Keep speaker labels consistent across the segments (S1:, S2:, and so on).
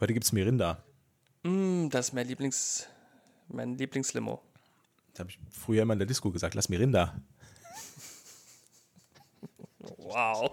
S1: Heute gibt's Mirinda.
S2: Mm, das ist mein Lieblings, mein Lieblingslimo.
S1: Das habe ich früher immer in der Disco gesagt. Lass Mirinda.
S2: Wow.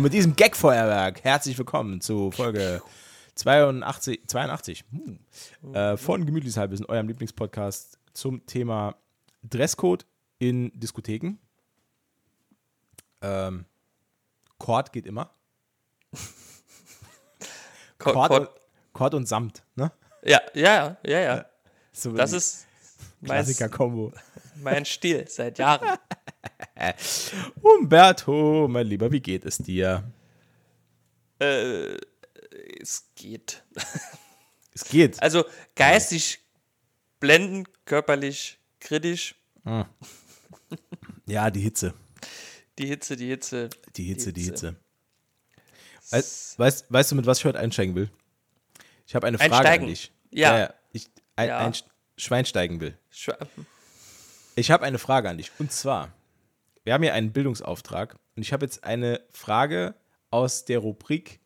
S1: Und mit diesem Gag-Feuerwerk herzlich willkommen zu Folge 82, 82 hm, äh, von Gemütliches Halbwissen, eurem Lieblingspodcast zum Thema Dresscode in Diskotheken. Ähm, Kord geht immer.
S2: Ko-
S1: Kord,
S2: Ko-
S1: und, Kord und Samt, ne?
S2: Ja, ja, ja, ja.
S1: So
S2: Das ist mein,
S1: Klassiker-Kombo.
S2: mein Stil seit Jahren.
S1: Umberto, mein Lieber, wie geht es dir?
S2: äh, es geht.
S1: Es geht.
S2: Also geistig blenden, körperlich kritisch.
S1: Ja, die Hitze.
S2: Die Hitze, die Hitze.
S1: Die Hitze, die
S2: Hitze.
S1: Hitze. Weißt, weißt, du, mit was ich heute einsteigen will? Ich habe eine Frage
S2: Einsteigen?
S1: an dich.
S2: Ja.
S1: ich ein,
S2: Ja.
S1: ein Schwein steigen will.
S2: Schwa-
S1: Ich habe eine Frage an dich. Und zwar, wir haben hier einen Bildungsauftrag und ich habe jetzt eine Frage aus der Rubrik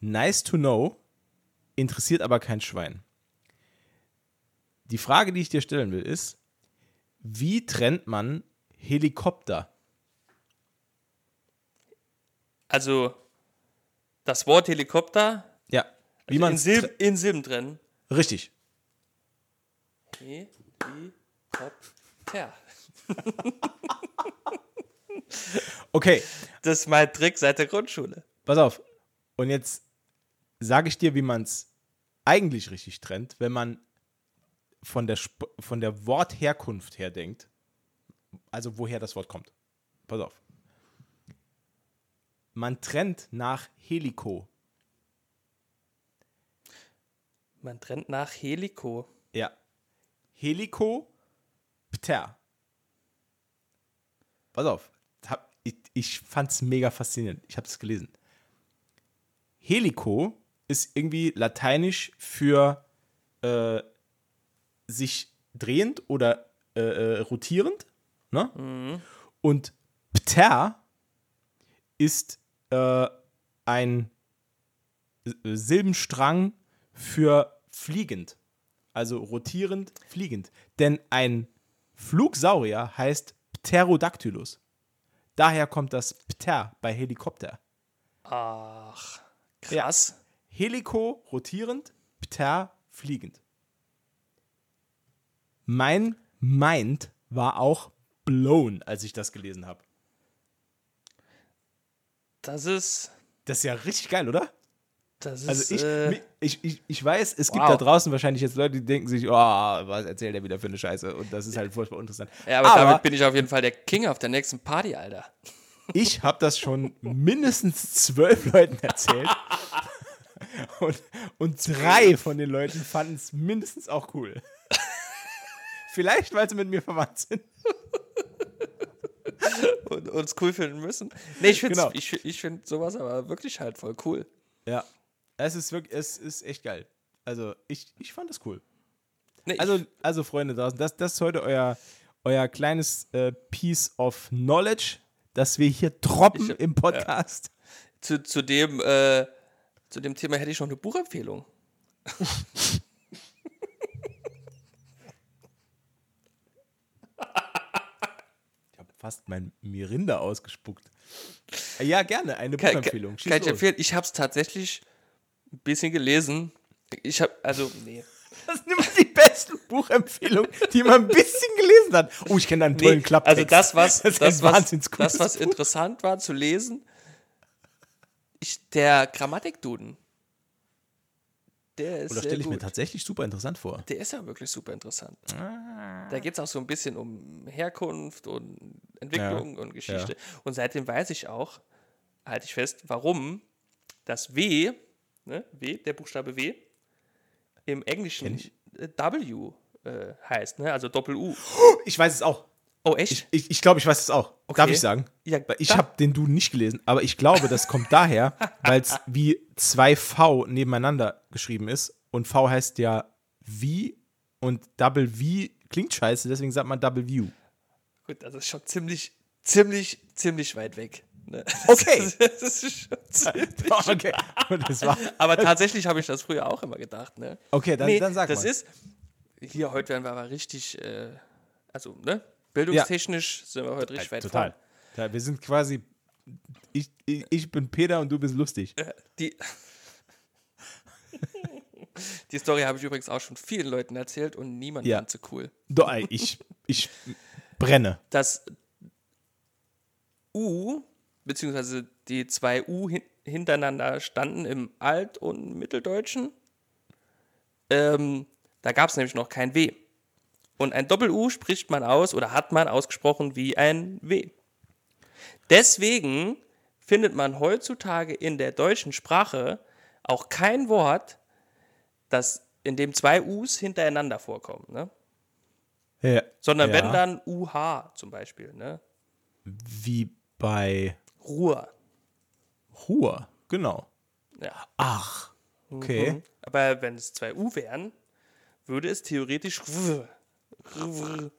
S1: Nice to Know, interessiert aber kein Schwein. Die Frage, die ich dir stellen will, ist, wie trennt man Helikopter?
S2: Also das Wort Helikopter
S1: Ja, wie man
S2: in, Silb in Silben drin.
S1: Richtig.
S2: Helikopter.
S1: Okay,
S2: Das ist mein Trick seit der Grundschule.
S1: Pass auf. Und jetzt sage ich dir, wie man es eigentlich richtig trennt, wenn man von der, Sp von der Wortherkunft her denkt. Also woher das Wort kommt. Pass auf. Man trennt nach Helico.
S2: Man trennt nach Heliko.
S1: Ja. Helico, Pter. Pass auf. Hab, ich ich fand es mega faszinierend. Ich habe es gelesen. Helico ist irgendwie lateinisch für äh, sich drehend oder äh, äh, rotierend. Ne? Und Pter ist äh, ein Silbenstrang für fliegend. Also rotierend, fliegend. Denn ein Flugsaurier heißt Pterodactylus. Daher kommt das Pter bei Helikopter.
S2: Ach, krass.
S1: Helico rotierend, Pter fliegend. Mein Mind war auch blown, als ich das gelesen habe.
S2: Das ist.
S1: Das ist ja richtig geil, oder?
S2: Das ist.
S1: Also ich,
S2: äh,
S1: ich, ich, ich weiß, es gibt
S2: wow.
S1: da draußen wahrscheinlich jetzt Leute, die denken sich, oh, was erzählt er wieder für eine Scheiße? Und das ist halt furchtbar interessant.
S2: ja, aber,
S1: aber
S2: damit bin ich auf jeden Fall der King auf der nächsten Party, Alter.
S1: ich habe das schon mindestens zwölf Leuten erzählt. Und, und drei von den Leuten fanden es mindestens auch cool. Vielleicht, weil sie mit mir verwandt sind.
S2: Und uns cool finden müssen. Nee, ich finde
S1: Genau.
S2: ich, ich find sowas aber wirklich halt voll cool.
S1: Ja. Es ist wirklich, es ist echt geil. Also, ich, ich fand es cool.
S2: Nee,
S1: Also, also Freunde draußen, das, das ist heute euer, euer kleines äh, Piece of Knowledge, das wir hier droppen
S2: Ich-
S1: im Podcast.
S2: zu, zu, dem, äh, zu dem Thema hätte ich noch eine Buchempfehlung.
S1: Ich habe fast mein Mirinda ausgespuckt. Ja, gerne, eine
S2: Kann,
S1: Buchempfehlung.
S2: kann,
S1: Schieß
S2: kann ich empfehlen. Ich habe es tatsächlich ein bisschen gelesen. Ich habe, also, nee.
S1: Das ist immer die besten Buchempfehlungen, die man ein bisschen gelesen hat. Oh, ich kenne einen tollen
S2: nee
S1: Klapptext.
S2: also das, was,
S1: das,
S2: das, was, das, was interessant war zu lesen, ich, der Grammatikduden. Der ist
S1: Oder
S2: sehr
S1: stelle ich mir
S2: gut.
S1: tatsächlich super interessant vor.
S2: Der ist ja wirklich super interessant.
S1: Ah.
S2: Da geht es auch so ein bisschen um Herkunft und Entwicklung und Geschichte. Und seitdem weiß ich auch, halte ich fest, warum das W, ne, W, der Buchstabe W, im Englischen W äh, heißt, ne? also Doppel-U.
S1: Ich weiß es auch.
S2: Oh, echt?
S1: Ich, ich, ich glaube, ich weiß es auch.
S2: Okay.
S1: Darf ich sagen?
S2: Ja,
S1: ich habe den Duden nicht gelesen, aber ich glaube, das kommt daher, weil es wie zwei V nebeneinander geschrieben ist. Und V heißt ja wie und Double V klingt scheiße, deswegen sagt man Double View.
S2: Gut, das ist schon ziemlich, ziemlich, ziemlich weit weg. Ne?
S1: Okay.
S2: Das ist schon
S1: Okay. Das
S2: Aber tatsächlich habe ich das früher auch immer gedacht. Ne?
S1: okay, dann,
S2: nee,
S1: dann sag
S2: das
S1: mal.
S2: ist, hier, heute werden wir aber richtig, äh, also, ne? Bildungstechnisch sind wir heute richtig weit
S1: Total. Ja, wir sind quasi, ich, ich, ich bin Peter und du bist lustig.
S2: vorn. Die, die Story habe ich übrigens auch schon vielen Leuten erzählt und niemand
S1: Ja.
S2: fand sie cool.
S1: Ey, ich, ich brenne.
S2: Das U, beziehungsweise die zwei U hin hintereinander standen im Alt- und Mitteldeutschen. Ähm, da gab es nämlich noch kein W. Und ein Doppel-U spricht man aus oder hat man ausgesprochen wie ein W. Deswegen findet man heutzutage in der deutschen Sprache auch kein Wort, das in dem zwei U's hintereinander vorkommen. Ne?
S1: Ja.
S2: Sondern
S1: ja.
S2: wenn dann UH zum Beispiel. Ne?
S1: Wie bei
S2: Ruhr.
S1: Ruhr, genau.
S2: Ja.
S1: Ach, okay.
S2: Mhm. Aber wenn es zwei U wären, würde es theoretisch Ruhr, Ruhr,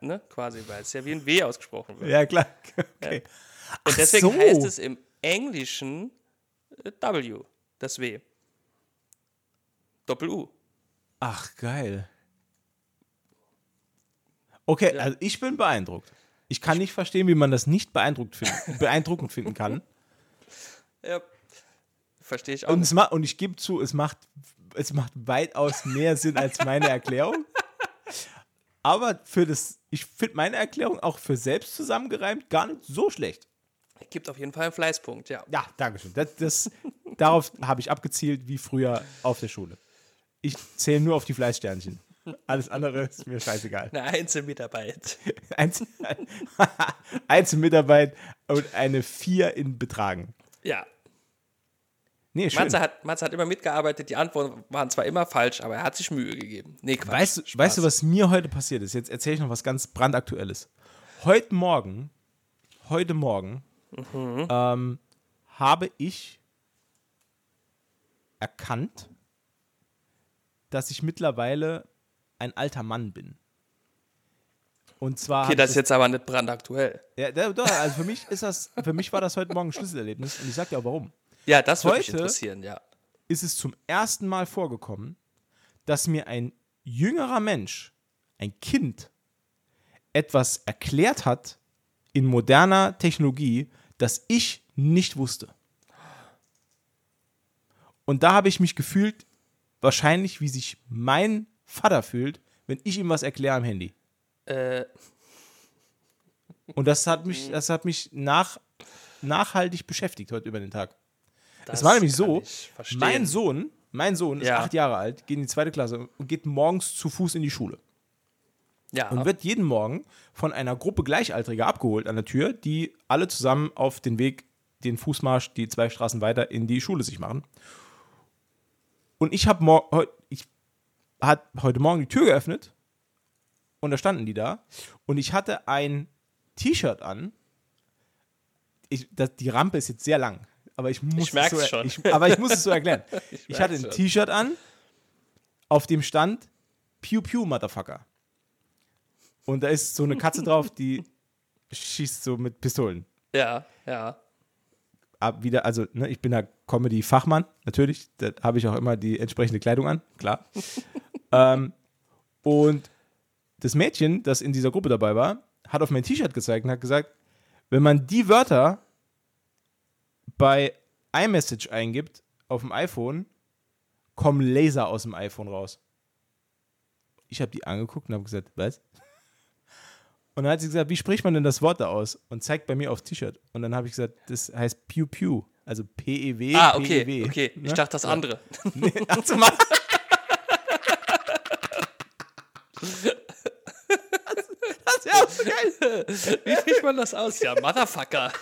S2: ne? quasi, weil es ja wie ein W ausgesprochen wird.
S1: Ja, klar. Okay.
S2: Und deswegen
S1: so.
S2: heißt es im Englischen äh, W, das W. Doppel-U.
S1: Ach, geil. Okay, also ich bin beeindruckt. Ich kann nicht verstehen, wie man das nicht beeindruckt finden, beeindruckend finden kann.
S2: Ja. Verstehe ich auch.
S1: Und,
S2: nicht.
S1: es ma und ich gebe zu, es macht, es macht weitaus mehr Sinn als meine Erklärung. Aber für das, ich finde meine Erklärung auch für selbst zusammengereimt gar nicht so schlecht.
S2: Gibt auf jeden Fall einen Fleißpunkt, ja.
S1: Ja, Dankeschön. Das, das, darauf habe ich abgezielt, wie früher auf der Schule. Ich zähle nur auf die Fleißsternchen. Alles andere ist mir scheißegal.
S2: Eine Einzelmitarbeit.
S1: Einzel Einzelmitarbeit und eine 4 in Betragen.
S2: Ja.
S1: Nee, schön.
S2: Matze hat, Matze hat immer mitgearbeitet, die Antworten waren zwar immer falsch, aber er hat sich Mühe gegeben. Nee, Quatsch.
S1: Weißt,
S2: Spaß.
S1: weißt du, was mir heute passiert ist? Jetzt erzähle ich noch was ganz brandaktuelles. Heute Morgen, heute Morgen, ähm, habe ich erkannt, dass ich mittlerweile ein alter Mann bin. Und zwar.
S2: Okay, das ist jetzt aber nicht brandaktuell.
S1: ja, doch, also für mich ist das, für mich war das heute Morgen ein Schlüsselerlebnis und ich sag dir auch warum.
S2: Ja, das würde mich interessieren, ja.
S1: ist es zum ersten Mal vorgekommen, dass mir ein jüngerer Mensch, ein Kind, etwas erklärt hat in moderner Technologie, das ich nicht wusste. Und da habe ich mich gefühlt, wahrscheinlich wie sich mein Vater fühlt, wenn ich ihm was erkläre am Handy.
S2: Äh,
S1: Und das hat mich, das hat mich nach, nachhaltig beschäftigt heute über den Tag.
S2: das
S1: Es war nämlich so, mein Sohn, mein Sohn ist
S2: Ja.
S1: acht Jahre alt, geht in die zweite Klasse und geht morgens zu Fuß in die Schule.
S2: ja,
S1: Und wird jeden Morgen von einer Gruppe Gleichaltriger abgeholt an der Tür, die alle zusammen auf den Weg, den Fußmarsch, die zwei Straßen weiter in die Schule sich machen. Und ich habe heu ich hat heute Morgen die Tür geöffnet und da standen die da und ich hatte ein T-Shirt an. Ich, das, die Rampe ist jetzt sehr lang, aber ich muss
S2: Ich
S1: es so,
S2: schon.
S1: Ich, aber ich muss es so erklären. ich
S2: merk's
S1: hatte ein. T-Shirt an, auf dem stand Pew Pew Motherfucker. Und da ist so eine Katze drauf, die schießt so mit Pistolen.
S2: ja, ja.
S1: Ab wieder, also ne, ich bin da Comedy-Fachmann, natürlich. Da habe ich auch immer die entsprechende Kleidung an, klar. ähm, und das Mädchen, das in dieser Gruppe dabei war, hat auf mein T-Shirt gezeigt und hat gesagt, wenn man die Wörter bei iMessage eingibt auf dem iPhone, kommen Laser aus dem iPhone raus. Ich habe die angeguckt und habe gesagt, was? Und dann hat sie gesagt, wie spricht man denn das Wort da aus? Und zeigt bei mir aufs T-Shirt. Und dann habe ich gesagt, das heißt Pew Pew. Also P-E-W.
S2: Ah, okay,
S1: P-E-W.
S2: okay.
S1: Ne?
S2: Ich dachte das andere.
S1: Nee, ach so. Das ist ja auch geil.
S2: Wie spricht man das aus? Ja, Motherfucker.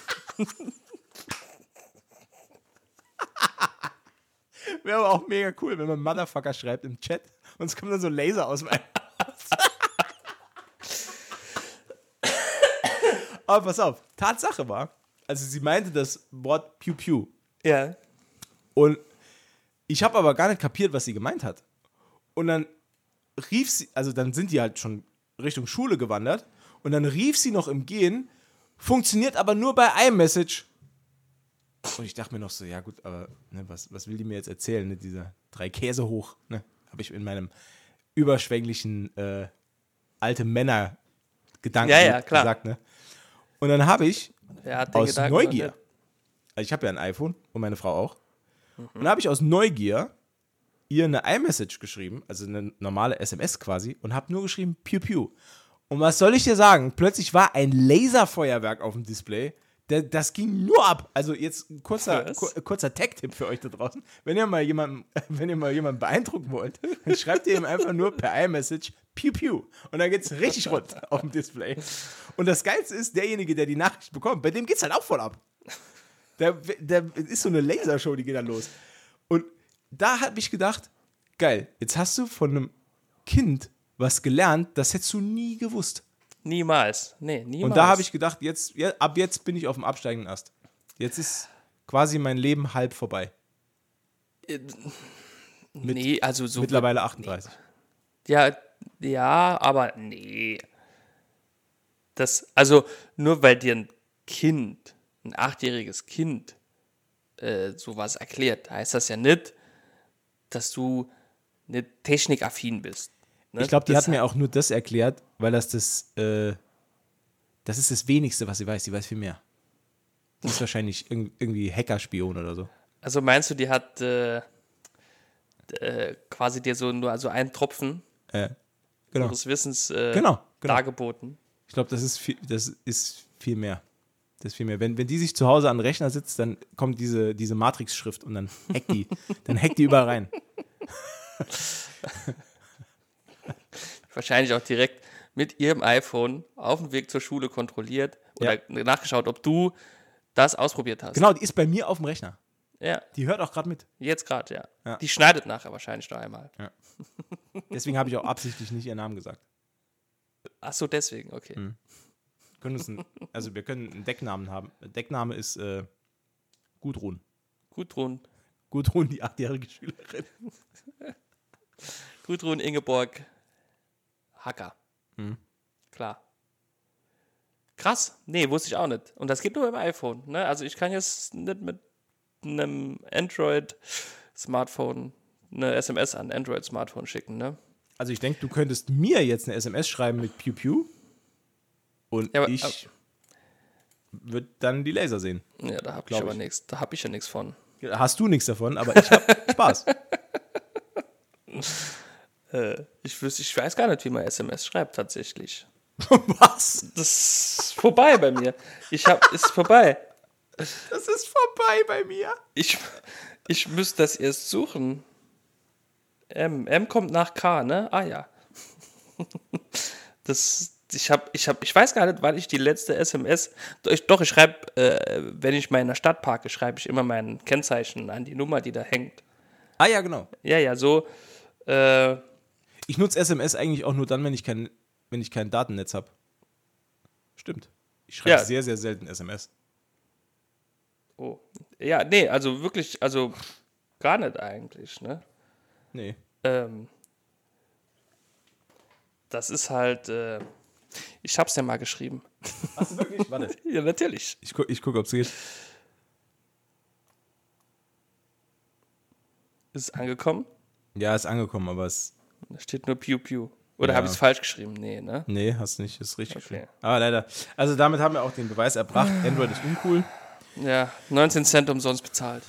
S1: Wäre aber auch mega cool, wenn man Motherfucker schreibt im Chat und es kommt dann so Laser aus dem Aber pass auf, Tatsache war, also sie meinte das Wort Pew Pew.
S2: Ja.
S1: Und ich habe aber gar nicht kapiert, was sie gemeint hat. Und dann rief sie, also dann sind die halt schon Richtung Schule gewandert. Und dann rief sie noch im Gehen, funktioniert aber nur bei iMessage. Und ich dachte mir noch so, ja gut, aber ne, was, was will die mir jetzt erzählen, ne? dieser drei Käse hoch, ne? Habe ich in meinem überschwänglichen äh, alte Männer Gedanken
S2: Ja, ja,
S1: gesagt, ne? Und dann habe ich aus
S2: Gedanken
S1: Neugier, also ich habe ja ein iPhone und meine Frau auch,
S2: Mhm.
S1: und da habe ich aus Neugier ihr eine iMessage geschrieben, also eine normale SMS quasi, und habe nur geschrieben Pew Pew. Und was soll ich dir sagen? Plötzlich war ein Laserfeuerwerk auf dem Display. Das ging nur ab. Also jetzt ein kurzer,
S2: Was?
S1: ku kurzer Tech-Tipp für euch da draußen. Wenn ihr mal jemanden, wenn ihr mal jemanden beeindrucken wollt, dann schreibt ihr ihm einfach nur per iMessage Pew Pew. Und dann geht's richtig rund auf dem Display. Und das Geilste ist, derjenige, der die Nachricht bekommt, bei dem geht's halt auch voll ab. Da, da ist so eine Lasershow, die geht dann los. Da habe ich gedacht, geil, jetzt hast du von einem Kind was gelernt, das hättest du nie gewusst.
S2: Niemals. Nee, niemals.
S1: Und da habe ich gedacht, jetzt, ja, ab jetzt bin ich auf dem absteigenden Ast. Jetzt ist quasi mein Leben halb vorbei.
S2: Nee, also so.
S1: Mittlerweile 38.
S2: Ja, ja, aber nee. Das, also nur weil dir ein Kind, ein achtjähriges Kind, äh, sowas erklärt, heißt das ja nicht, dass du nicht technikaffin bist. Ne?
S1: Ich glaube, die
S2: Das
S1: hat mir auch nur das erklärt, weil das das, äh, das ist das Wenigste, was sie weiß. Sie weiß viel mehr. Die ist wahrscheinlich irg irgendwie Hackerspion oder so.
S2: Also meinst du, die hat äh, äh, quasi dir so nur also einen Tropfen
S1: Äh, genau.
S2: ihres Wissens äh,
S1: Genau, genau.
S2: dargeboten?
S1: Ich glaube, das ist viel, das ist viel mehr. Das viel mehr. Wenn, wenn die sich zu Hause an den Rechner sitzt, dann kommt diese, diese Matrix-Schrift und dann hackt die, dann hackt die überall rein.
S2: Wahrscheinlich auch direkt mit ihrem iPhone auf dem Weg zur Schule kontrolliert oder nachgeschaut, ob du das ausprobiert hast.
S1: Genau, die ist bei mir auf dem Rechner.
S2: Ja,
S1: Die hört auch gerade mit.
S2: jetzt gerade, ja.
S1: Ja.
S2: Die schneidet nachher wahrscheinlich noch einmal.
S1: Deswegen habe ich auch absichtlich nicht ihren Namen gesagt.
S2: Ach so, deswegen, okay.
S1: Wir können uns einen, also wir können einen Decknamen haben. Deckname ist äh, Gudrun.
S2: Gudrun,
S1: Gudrun, die achtjährige Schülerin.
S2: Gudrun Ingeborg Hacker.
S1: Hm.
S2: Klar. Krass. Nee, wusste ich auch nicht. Und das geht nur beim iPhone. Ne? Also ich kann jetzt nicht mit einem Android-Smartphone eine SMS an Android-Smartphone schicken, ne?
S1: Also ich denke, du könntest mir jetzt eine SMS schreiben mit Pew Pew und
S2: Ja, aber-
S1: ich würde dann die Laser sehen.
S2: Ja, da habe ich aber
S1: ich.
S2: nichts. Da habe ich ja nichts von.
S1: Hast du nichts davon, aber ich habe Spaß.
S2: Äh, ich, wüsste, ich weiß gar nicht, wie man SMS schreibt tatsächlich.
S1: Was?
S2: Das ist vorbei bei mir. Ich hab, ist vorbei.
S1: Das ist vorbei bei mir.
S2: Ich, ich müsste das erst suchen. M. M kommt nach K, ne? Ah ja. Das, ich, hab, ich, hab, ich weiß gar nicht, wann ich die letzte SMS. Doch, ich, doch, ich schreibe, äh, wenn ich mal in der Stadt parke, schreibe ich immer mein Kennzeichen an die Nummer, die da hängt.
S1: Ah ja, genau.
S2: Ja, ja, so. Äh,
S1: Ich nutze SMS eigentlich auch nur dann, wenn ich kein, wenn ich kein Datennetz habe. Stimmt. Ich schreibe
S2: Ja.
S1: sehr, sehr selten SMS.
S2: oh. Ja, nee, also wirklich, also gar nicht eigentlich, ne?
S1: Nee.
S2: Ähm, das ist halt, äh, ich hab's ja mal geschrieben.
S1: Hast du wirklich? Warte.
S2: Ja, natürlich.
S1: Ich gucke, ich guck, ob es geht.
S2: Ist es angekommen?
S1: Ja, ist angekommen, aber es.
S2: Da steht nur Pew Pew. Oder
S1: Ja.
S2: habe ich es falsch geschrieben? Nee, ne?
S1: Nee, hast nicht. Ist richtig.
S2: Okay.
S1: Aber leider. Also damit haben wir auch den Beweis erbracht. Android ist uncool.
S2: Ja, 19 Cent umsonst bezahlt.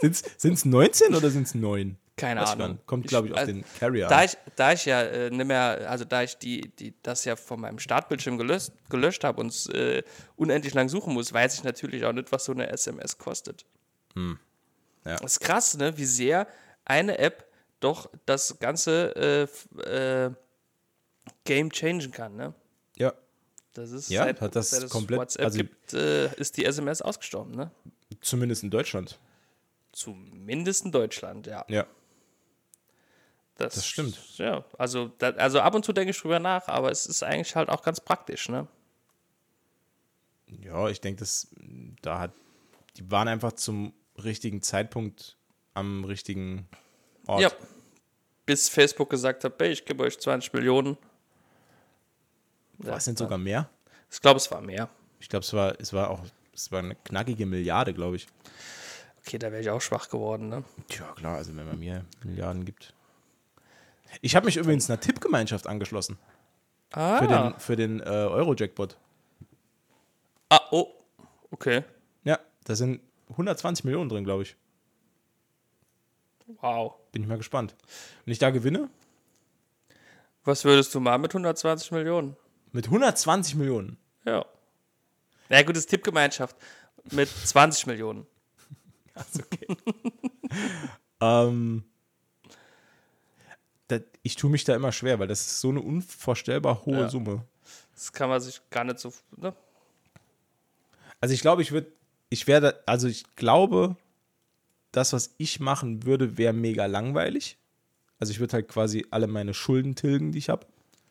S1: Sind es 19 oder sind es 9?
S2: Keine
S1: Weiß
S2: Ahnung.
S1: Kommt, glaube ich, auf
S2: also,
S1: den Carrier
S2: Da ich, da ich ja äh, nicht mehr, also da ich die, die, das ja von meinem Startbildschirm gelöscht, gelöscht habe und es äh, unendlich lang suchen muss, weiß ich natürlich auch nicht, was so eine SMS kostet.
S1: Hm. Ja.
S2: Das ist krass, ne? wie sehr eine App doch das ganze äh, äh, Game changen kann. Ne?
S1: Ja,
S2: Das ist
S1: Ja,
S2: seit,
S1: hat das
S2: seit es
S1: komplett-
S2: WhatsApp
S1: also-
S2: gibt, äh, ist die SMS ausgestorben. Ne?
S1: zumindest in Deutschland.
S2: Zumindest in Deutschland, ja.
S1: Ja.
S2: Das,
S1: Das stimmt.
S2: Ja, also, da, also ab und zu denke ich drüber nach, aber es ist eigentlich halt auch ganz praktisch, ne?
S1: Ja, ich denke, dass da hat, die waren einfach zum richtigen Zeitpunkt am richtigen Ort.
S2: Ja. Bis Facebook gesagt hat, hey, ich gebe euch 20 Millionen.
S1: Was sind sogar mehr?
S2: Ich glaube, es war mehr.
S1: Ich glaube, es war, es war auch, es war eine knackige Milliarde, glaube ich.
S2: Okay, da wäre ich auch schwach geworden, ne?
S1: Tja, klar, also wenn man mir Milliarden gibt. Ich habe mich übrigens einer Tippgemeinschaft angeschlossen.
S2: Ah,
S1: Für den, für den äh, Euro-Jackpot.
S2: ah oh, okay.
S1: Ja, da sind 120 Millionen drin, glaube ich.
S2: Wow.
S1: Bin ich mal gespannt. Wenn ich da gewinne,
S2: Was würdest du mal mit 120 Millionen?
S1: mit 120 Millionen.
S2: Ja. Na ja, gut, das ist Tippgemeinschaft mit 20 Millionen.
S1: Ähm, da, ich tue mich da immer schwer, weil das ist so eine unvorstellbar hohe
S2: Ja.
S1: Summe.
S2: Das kann man sich gar nicht so. Ne?
S1: Also ich glaube, ich würde, ich werde, also ich glaube, das, was ich machen würde, wäre mega langweilig. Also ich würde halt quasi alle meine Schulden tilgen, die ich habe.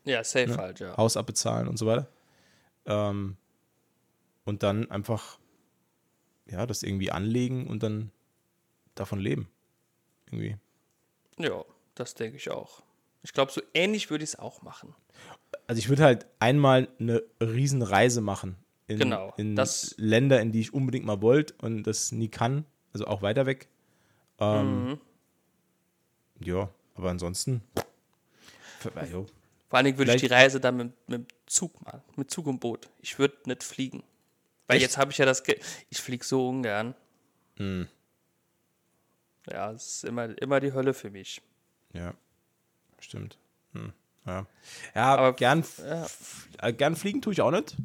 S2: Ja, safe halt, ja.
S1: Haus abbezahlen und so weiter. Ähm, und dann einfach, ja, das irgendwie anlegen und dann davon leben. Irgendwie.
S2: Ja, das denke ich auch. Ich glaube, so ähnlich würde ich es auch machen.
S1: Also ich würde halt einmal eine Riesenreise machen. In,
S2: Genau,
S1: in
S2: das-
S1: Länder, in die ich unbedingt mal wollte und das nie kann. Also auch weiter weg. Ähm,
S2: Mhm.
S1: Ja, aber ansonsten. Ja, jo.
S2: Vor allen Dingen würde ich die Reise dann mit, mit Zug machen. Mit Zug und Boot. Ich würde nicht fliegen. Weil
S1: Echt?
S2: jetzt habe ich ja das Geld. Ich fliege so ungern.
S1: Hm.
S2: Ja, es ist immer, immer die Hölle für mich.
S1: Ja, stimmt. Hm. Ja, ja
S2: Aber-
S1: gern,
S2: ja.
S1: äh, gern fliegen tue ich auch nicht.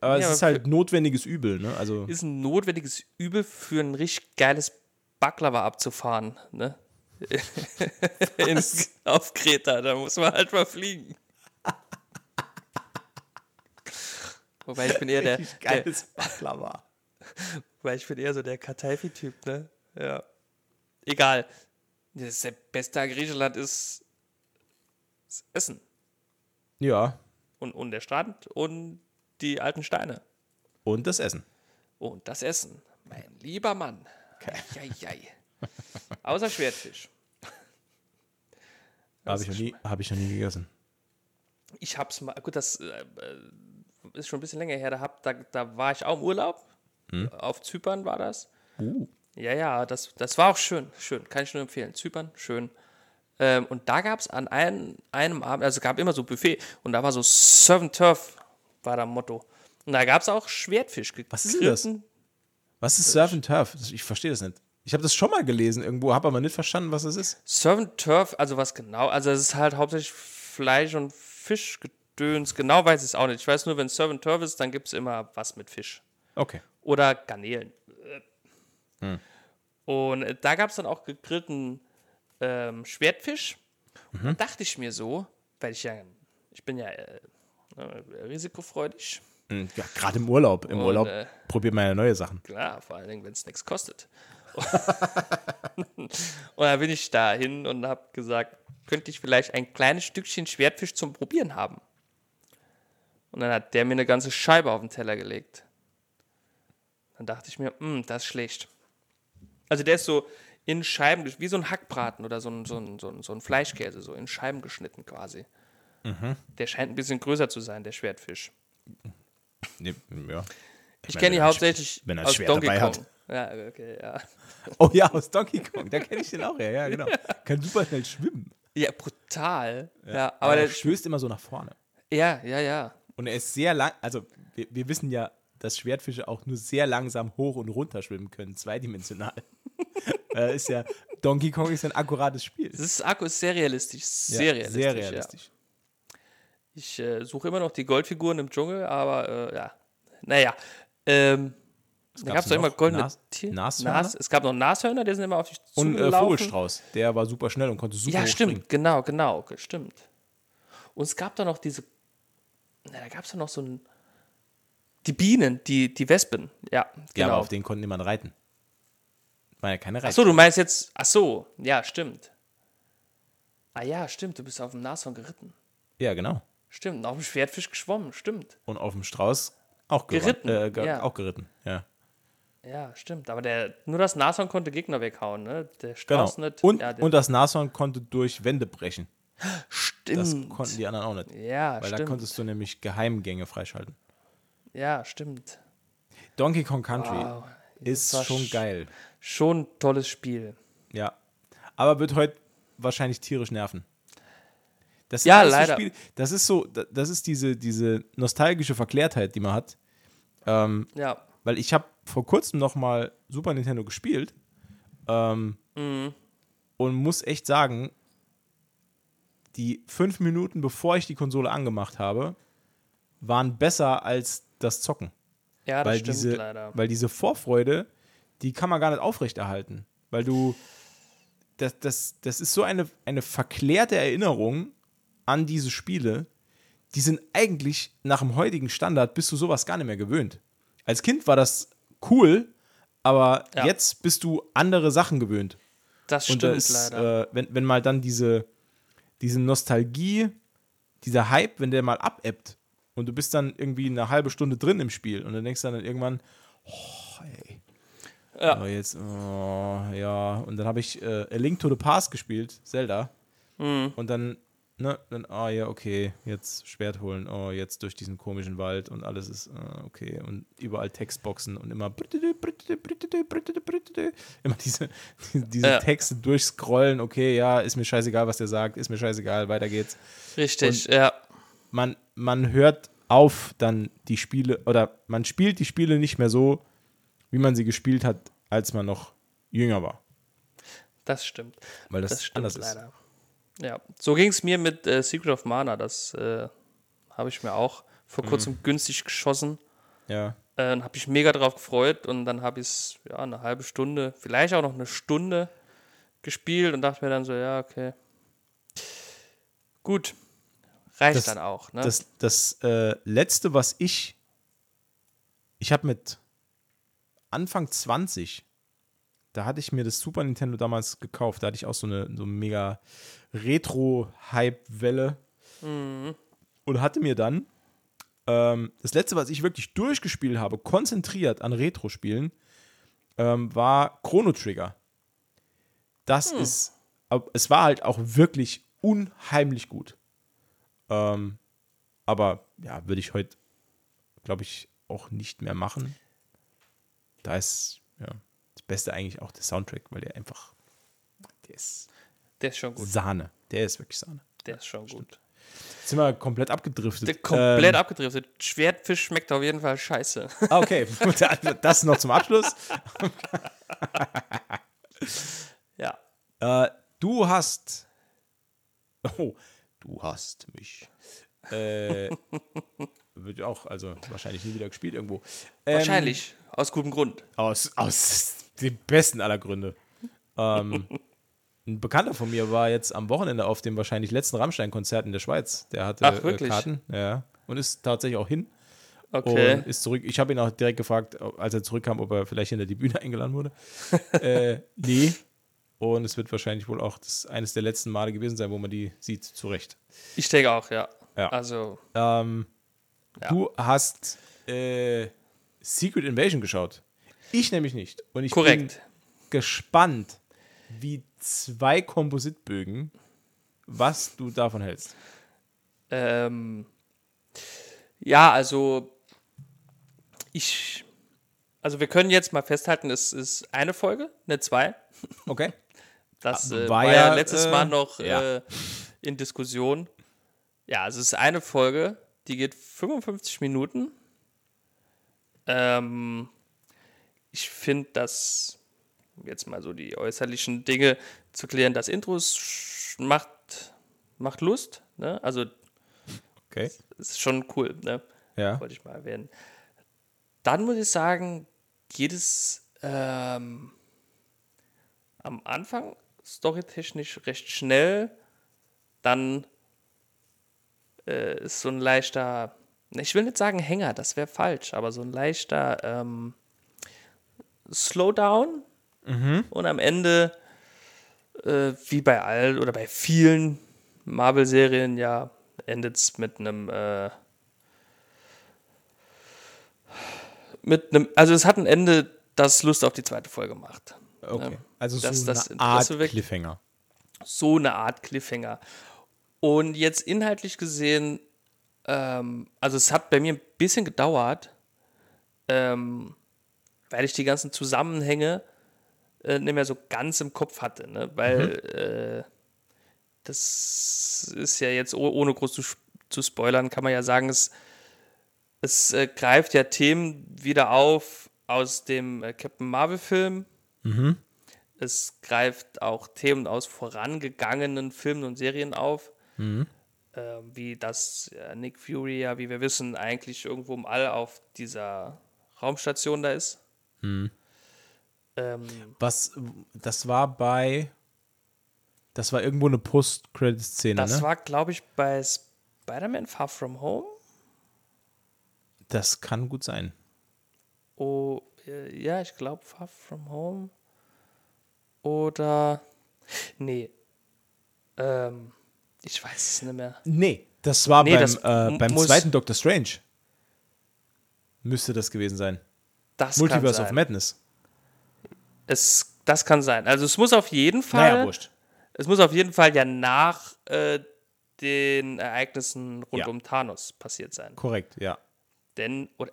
S1: Aber
S2: Ja,
S1: es ist halt notwendiges Übel, ne? Also,
S2: Ist ein notwendiges Übel für ein richtig geiles Baklava abzufahren. Ne? In, auf Kreta, da muss man halt mal fliegen. Wobei ich bin eher der,
S1: richtig
S2: der
S1: geiles Baklava.
S2: Weil ich bin eher so der Karteifi-Typ, ne? Ja. Egal. Das beste an Griechenland ist das Essen.
S1: Ja,
S2: Und, und der Strand und die alten Steine.
S1: und das Essen.
S2: Und das Essen. Mein lieber Mann. Eieiei. Außer Schwertfisch.
S1: Habe ich, noch nie- hab ich noch nie gegessen.
S2: Ich hab's mal, gut, das äh, äh, ist schon ein bisschen länger her, da, hab, da, da war ich auch im Urlaub. Auf Zypern war das.
S1: Uh.
S2: Ja, ja, das, das war auch schön, schön, kann ich nur empfehlen. Zypern, schön. Ähm, und da gab es an einem, einem Abend, also es gab immer so Buffet und da war so and Turf, war da Motto. Und da gab es auch Schwertfisch.
S1: Was ist denn das? Was ist Surf and Turf? Ich verstehe das nicht. Ich habe das schon mal gelesen irgendwo, habe aber nicht verstanden, was das ist.
S2: Surf and Turf, also was genau? Also es ist halt hauptsächlich Fleisch und Fischgedöns. Genau weiß ich es auch nicht. Ich weiß nur, wenn Surf and Turf ist, dann gibt es immer was mit Fisch.
S1: Okay.
S2: Oder Garnelen. Und äh, da gab es dann auch gegrillten ähm, Schwertfisch. Und dann dachte ich mir so, weil ich ja, ich bin ja äh, äh, risikofreudig.
S1: Hm, Ja, gerade im Urlaub. Im
S2: Und,
S1: Urlaub
S2: äh,
S1: probiert man ja neue Sachen.
S2: Klar, vor allen Dingen, wenn es nichts kostet. und dann bin ich da hin und habe gesagt, könnte ich vielleicht ein kleines Stückchen Schwertfisch zum Probieren haben? Und dann hat der mir eine ganze Scheibe auf den Teller gelegt. Dann dachte ich mir, "Hm, das ist schlecht. Also der ist so in Scheiben, wie so ein Hackbraten oder so ein, so ein, so ein, so ein Fleischkäse, so in Scheiben geschnitten quasi. Der scheint ein bisschen größer zu sein, der Schwertfisch.
S1: Nee, ja.
S2: Ich
S1: meine,
S2: kenne
S1: ein
S2: hauptsächlich
S1: wenn er
S2: aus
S1: Schwert
S2: Donkey
S1: dabei
S2: Kong.
S1: hat.
S2: Ja, okay, ja.
S1: Oh ja, aus Donkey Kong. Da kenne ich den auch, ja, ja, genau. Kann super schnell schwimmen.
S2: Ja, brutal. Ja,
S1: Aber
S2: aber
S1: er
S2: der,
S1: stößt immer so nach vorne.
S2: ja, ja, ja.
S1: Und er ist sehr lang, also wir, wir wissen ja, dass Schwertfische auch nur sehr langsam hoch und runter schwimmen können, zweidimensional. äh, ist ja, Donkey Kong ist ein akkurates Spiel.
S2: Das ist, Akku ist sehr realistisch. Sehr
S1: Ja,
S2: realistisch.
S1: Sehr
S2: Ja.
S1: realistisch.
S2: Ich äh, suche immer noch die Goldfiguren im Dschungel, aber äh, ja. Naja. Ähm, da gab es doch immer goldene
S1: Nas-
S2: Tier-
S1: Nashörner?
S2: Nas, Es gab noch Nashörner, die sind immer auf dich
S1: Und äh. Vogelstrauß, der war super schnell und konnte super
S2: Ja, stimmt, genau, genau, stimmt. Und es gab da noch diese, na, da gab es doch noch so ein, die Bienen, die, die Wespen, ja,
S1: Ja,
S2: genau.
S1: aber auf den konnte niemand reiten. War ja keine Reiter.
S2: Ach so, du meinst jetzt, ach so, ja, stimmt. Ah ja, stimmt, du bist auf dem Nashorn geritten.
S1: Ja, genau.
S2: Stimmt, und auf dem Schwertfisch geschwommen, stimmt.
S1: Und auf dem Strauß auch
S2: Geritten,
S1: Äh, ge
S2: ja.
S1: Auch geritten, ja.
S2: Ja, stimmt. Aber der, nur das Nashorn konnte Gegner weghauen, ne? Der
S1: Genau.
S2: Strauß nicht.
S1: Und,
S2: ja,
S1: und das Nashorn konnte durch Wände brechen. Das
S2: stimmt.
S1: konnten die anderen auch nicht.
S2: ja,
S1: Weil da
S2: stimmt.
S1: konntest du nämlich Geheimgänge freischalten.
S2: Ja, stimmt.
S1: Donkey Kong Country
S2: Wow.
S1: Ist schon
S2: sch-
S1: geil.
S2: Schon ein tolles Spiel.
S1: Ja. Aber wird heute wahrscheinlich tierisch nerven. Das
S2: Ja, leider.
S1: Spiele- das ist so, da- das ist diese, diese nostalgische Verklärtheit, die man hat. Ähm,
S2: Ja.
S1: weil ich habe vor kurzem noch mal Super Nintendo gespielt ähm,
S2: Mhm.
S1: und muss echt sagen, die fünf Minuten, bevor ich die Konsole angemacht habe, waren besser als das Zocken.
S2: Ja, das
S1: weil
S2: stimmt
S1: diese,
S2: leider.
S1: Weil diese Vorfreude, die kann man gar nicht aufrechterhalten. Weil du, das, das, das ist so eine, eine verklärte Erinnerung an diese Spiele, die sind eigentlich nach dem heutigen Standard bist du sowas gar nicht mehr gewöhnt. Als Kind war das cool, aber
S2: Ja.
S1: jetzt bist du andere Sachen gewöhnt.
S2: Das stimmt
S1: da ist,
S2: leider.
S1: äh, wenn, wenn mal dann diese, diese Nostalgie, dieser Hype, wenn der mal abebbt und du bist dann irgendwie eine halbe Stunde drin im Spiel und dann denkst du dann irgendwann, oh, ey.
S2: Ja.
S1: Oh, jetzt, oh, ja. Und dann habe ich äh, A Link to the Past gespielt, Zelda.
S2: Mhm.
S1: Und dann, ne, dann, ah ja, okay, jetzt Schwert holen, oh, jetzt durch diesen komischen Wald und alles ist, ah, okay. Und überall Textboxen und immer immer diese, diese
S2: Ja.
S1: Texte durchscrollen, okay, ja, ist mir scheißegal, was der sagt, ist mir scheißegal, weiter geht's.
S2: Richtig, ja.
S1: Man, man hört auf dann die Spiele, oder man spielt die Spiele nicht mehr so, wie man sie gespielt hat, als man noch jünger war.
S2: Das stimmt.
S1: Weil das,
S2: Das stimmt
S1: anders ist.
S2: leider. Ja, so ging es mir mit äh, Secret of Mana. Das äh, habe ich mir auch vor
S1: Mhm.
S2: kurzem günstig geschossen.
S1: Ja.
S2: Äh, Dann habe ich mich mega drauf gefreut und dann habe ich es ja, eine halbe Stunde, vielleicht auch noch eine Stunde gespielt und dachte mir dann so, ja, okay. Gut. Reicht
S1: Das-
S2: dann auch, ne?
S1: Das, das äh, letzte, was ich, ich habe mit Anfang 20, da hatte ich mir das Super Nintendo damals gekauft. Da hatte ich auch so eine, so mega Retro-Hype-Welle und hatte mir dann ähm, das letzte, was ich wirklich durchgespielt habe, konzentriert an Retro-Spielen, ähm, war Chrono Trigger. Das ist, aber es war halt auch wirklich unheimlich gut. Ähm, aber ja, würde ich heute, glaube ich, auch nicht mehr machen. Da ist ja, das Beste eigentlich auch der Soundtrack, weil der einfach, der ist
S2: der ist schon gut.
S1: Sahne. Der ist wirklich Sahne.
S2: Der ist schon gut.
S1: Jetzt sind wir komplett abgedriftet.
S2: Der komplett
S1: ähm,
S2: abgedriftet. Schwertfisch schmeckt auf jeden Fall scheiße.
S1: ah, okay, das noch zum Abschluss.
S2: ja.
S1: Äh, du hast. Oh, du hast mich. Äh, wird auch, also wahrscheinlich nie wieder gespielt irgendwo. Ähm,
S2: Wahrscheinlich. Aus gutem Grund.
S1: Aus, aus dem besten aller Gründe. Ähm, ein Bekannter von mir war jetzt am Wochenende auf dem wahrscheinlich letzten Rammstein-Konzert in der Schweiz. Der hatte
S2: Ach, wirklich?
S1: Äh, Karten. Ja. Und ist tatsächlich auch hin.
S2: Okay.
S1: Und ist zurück. Ich habe ihn auch direkt gefragt, als er zurückkam, ob er vielleicht hinter die Bühne eingeladen wurde. äh, nee. Und es wird wahrscheinlich wohl auch das, eines der letzten Male gewesen sein, wo man die sieht, zu Recht.
S2: Ich denke auch, ja.
S1: Ja.
S2: Also,
S1: Ähm,
S2: Ja.
S1: Du hast äh, Secret Invasion geschaut. Ich nämlich nicht. Und ich bin
S2: korrekt.
S1: gespannt, wie zwei Kompositbögen, was du davon hältst.
S2: Ähm, ja, also ich, also wir können jetzt mal festhalten, es ist eine Folge, eine zwei.
S1: Okay.
S2: Das
S1: Ah,
S2: äh,
S1: war
S2: war,
S1: ja,
S2: letztes
S1: äh,
S2: Mal noch
S1: ja.
S2: äh, in Diskussion. Ja, also es ist eine Folge, die geht 55 Minuten. Ähm, ich finde, dass jetzt mal so die äußerlichen Dinge zu klären, das Intro macht, macht Lust. Ne? Also
S1: Okay.
S2: ist schon cool, ne?
S1: Ja.
S2: wollte ich mal erwähnen. Dann muss ich sagen, geht es ähm, am Anfang storytechnisch recht schnell. Dann äh, ist so ein leichter, ne, ich will nicht sagen Hänger, das wäre falsch, aber so ein leichter ähm, Slowdown. Und am Ende, äh, wie bei all oder bei vielen Marvel-Serien ja endet es mit einem äh, mit einem, also es hat ein Ende, das Lust auf die zweite Folge macht.
S1: Okay.
S2: Ja.
S1: Also so
S2: das
S1: eine Art
S2: Interesse
S1: Cliffhanger.
S2: so eine Art Cliffhanger. Und jetzt inhaltlich gesehen, ähm, also es hat bei mir ein bisschen gedauert, ähm, weil ich die ganzen Zusammenhänge äh, nicht mehr so ganz im Kopf hatte. Ne? Weil äh, das ist ja jetzt, oh- ohne groß zu, zu spoilern, kann man ja sagen, es, es äh, greift ja Themen wieder auf aus dem äh, Captain Marvel-Film. Es greift auch Themen aus vorangegangenen Filmen und Serien auf, ähm, wie das äh, Nick Fury ja, wie wir wissen, eigentlich irgendwo im All auf dieser Raumstation da ist. Ähm,
S1: Was, das war bei, das war irgendwo eine Post-Credit-Szene,
S2: das
S1: ne?
S2: war, glaube ich, bei Spider-Man Far From Home.
S1: das kann gut sein.
S2: Oh, äh, ja, ich glaube Far From Home. Oder. Nee. Ähm, ich weiß es nicht mehr.
S1: Nee, das war
S2: Nee,
S1: beim,
S2: das
S1: äh, beim zweiten Doctor Strange. Müsste das gewesen sein.
S2: Das
S1: Multiverse
S2: kann
S1: of
S2: sein.
S1: Madness.
S2: Es, das kann sein. Also es muss auf jeden Fall.
S1: Naja, wurscht.
S2: Es muss auf jeden Fall ja nach äh, den Ereignissen rund
S1: Ja.
S2: um Thanos passiert sein.
S1: Korrekt, ja.
S2: Denn, oder,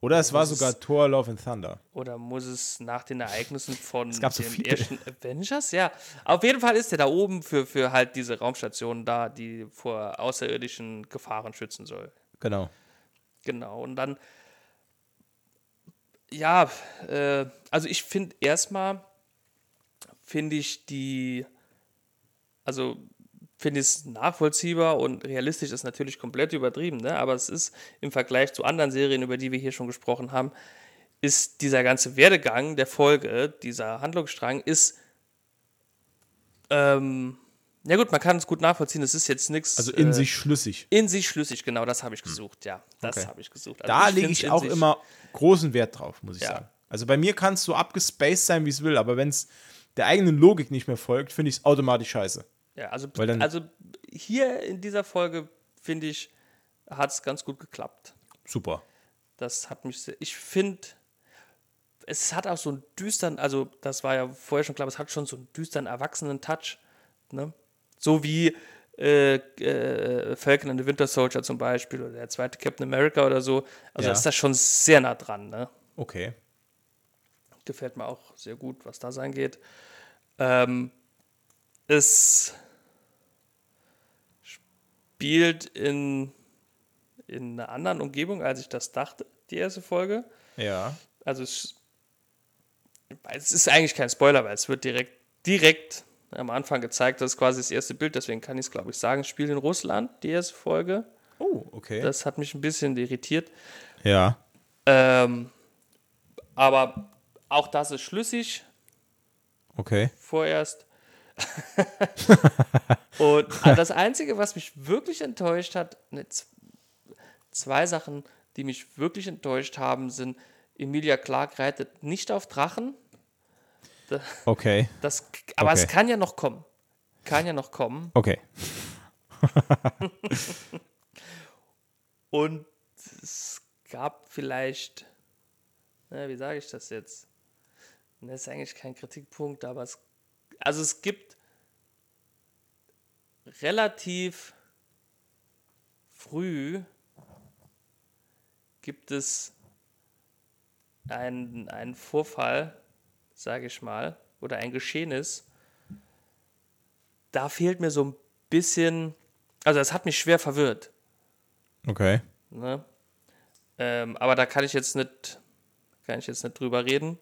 S1: Oder es war
S2: es-
S1: sogar Thor Love and Thunder.
S2: oder muss es nach den Ereignissen von
S1: gab so
S2: den ersten Avengers? Ja. Auf jeden Fall ist er da oben für, für halt diese Raumstation da, die vor außerirdischen Gefahren schützen soll.
S1: Genau.
S2: Genau. Und dann, ja, äh, also ich finde erstmal, finde ich die, also finde ich es nachvollziehbar und realistisch ist natürlich komplett übertrieben, ne? aber es ist im Vergleich zu anderen Serien, über die wir hier schon gesprochen haben, ist dieser ganze Werdegang der Folge, dieser Handlungsstrang, ist, ähm, ja gut, man kann es gut nachvollziehen, es ist jetzt nichts.
S1: Also in
S2: äh,
S1: sich schlüssig.
S2: in sich schlüssig, genau, das habe ich gesucht, ja. Das
S1: Okay.
S2: habe ich gesucht. Also
S1: Da lege ich auch immer großen Wert drauf, muss ich
S2: Ja.
S1: sagen. Also bei mir kann es so abgespaced sein, wie es will, aber wenn es der eigenen Logik nicht mehr folgt, finde ich es automatisch scheiße.
S2: Ja, also, also hier in dieser Folge, finde ich, hat es ganz gut geklappt.
S1: Super.
S2: Das hat mich sehr, ich finde, es hat auch so einen düsteren, also das war ja vorher schon klar, es hat schon so einen düsteren, erwachsenen Touch. Ne? So wie äh, äh, Falcon and the Winter Soldier zum Beispiel oder der zweite Captain America oder so. Also
S1: Ja.
S2: ist das schon sehr nah dran. Ne?
S1: Okay.
S2: Gefällt mir auch sehr gut, was das angeht. Ähm, es spielt in, in einer anderen Umgebung, als ich das dachte, die erste Folge.
S1: Ja.
S2: Also es, es ist eigentlich kein Spoiler, weil es wird direkt, direkt am Anfang gezeigt, das ist quasi das erste Bild, deswegen kann ich es, glaube ich, sagen. Es spielt in Russland, die erste Folge.
S1: Oh, okay.
S2: Das hat mich ein bisschen irritiert.
S1: ja.
S2: Ähm, aber auch das ist schlüssig.
S1: Okay.
S2: vorerst. und das Einzige, was mich wirklich enttäuscht hat, ne, zwei Sachen, die mich wirklich enttäuscht haben, sind, Emilia Clark reitet nicht auf Drachen.
S1: Okay.
S2: Das, aber es
S1: Okay.
S2: kann ja noch kommen. Kann ja noch kommen.
S1: Okay.
S2: Und es gab vielleicht, na, wie sage ich das jetzt? Das ist eigentlich kein Kritikpunkt, aber es, also es gibt relativ früh gibt es einen, einen Vorfall, sage ich mal, oder ein Geschehnis. Da fehlt mir so ein bisschen, also das hat mich schwer verwirrt.
S1: Okay.
S2: Ne? Ähm, aber da kann ich jetzt nicht, kann ich jetzt nicht drüber reden.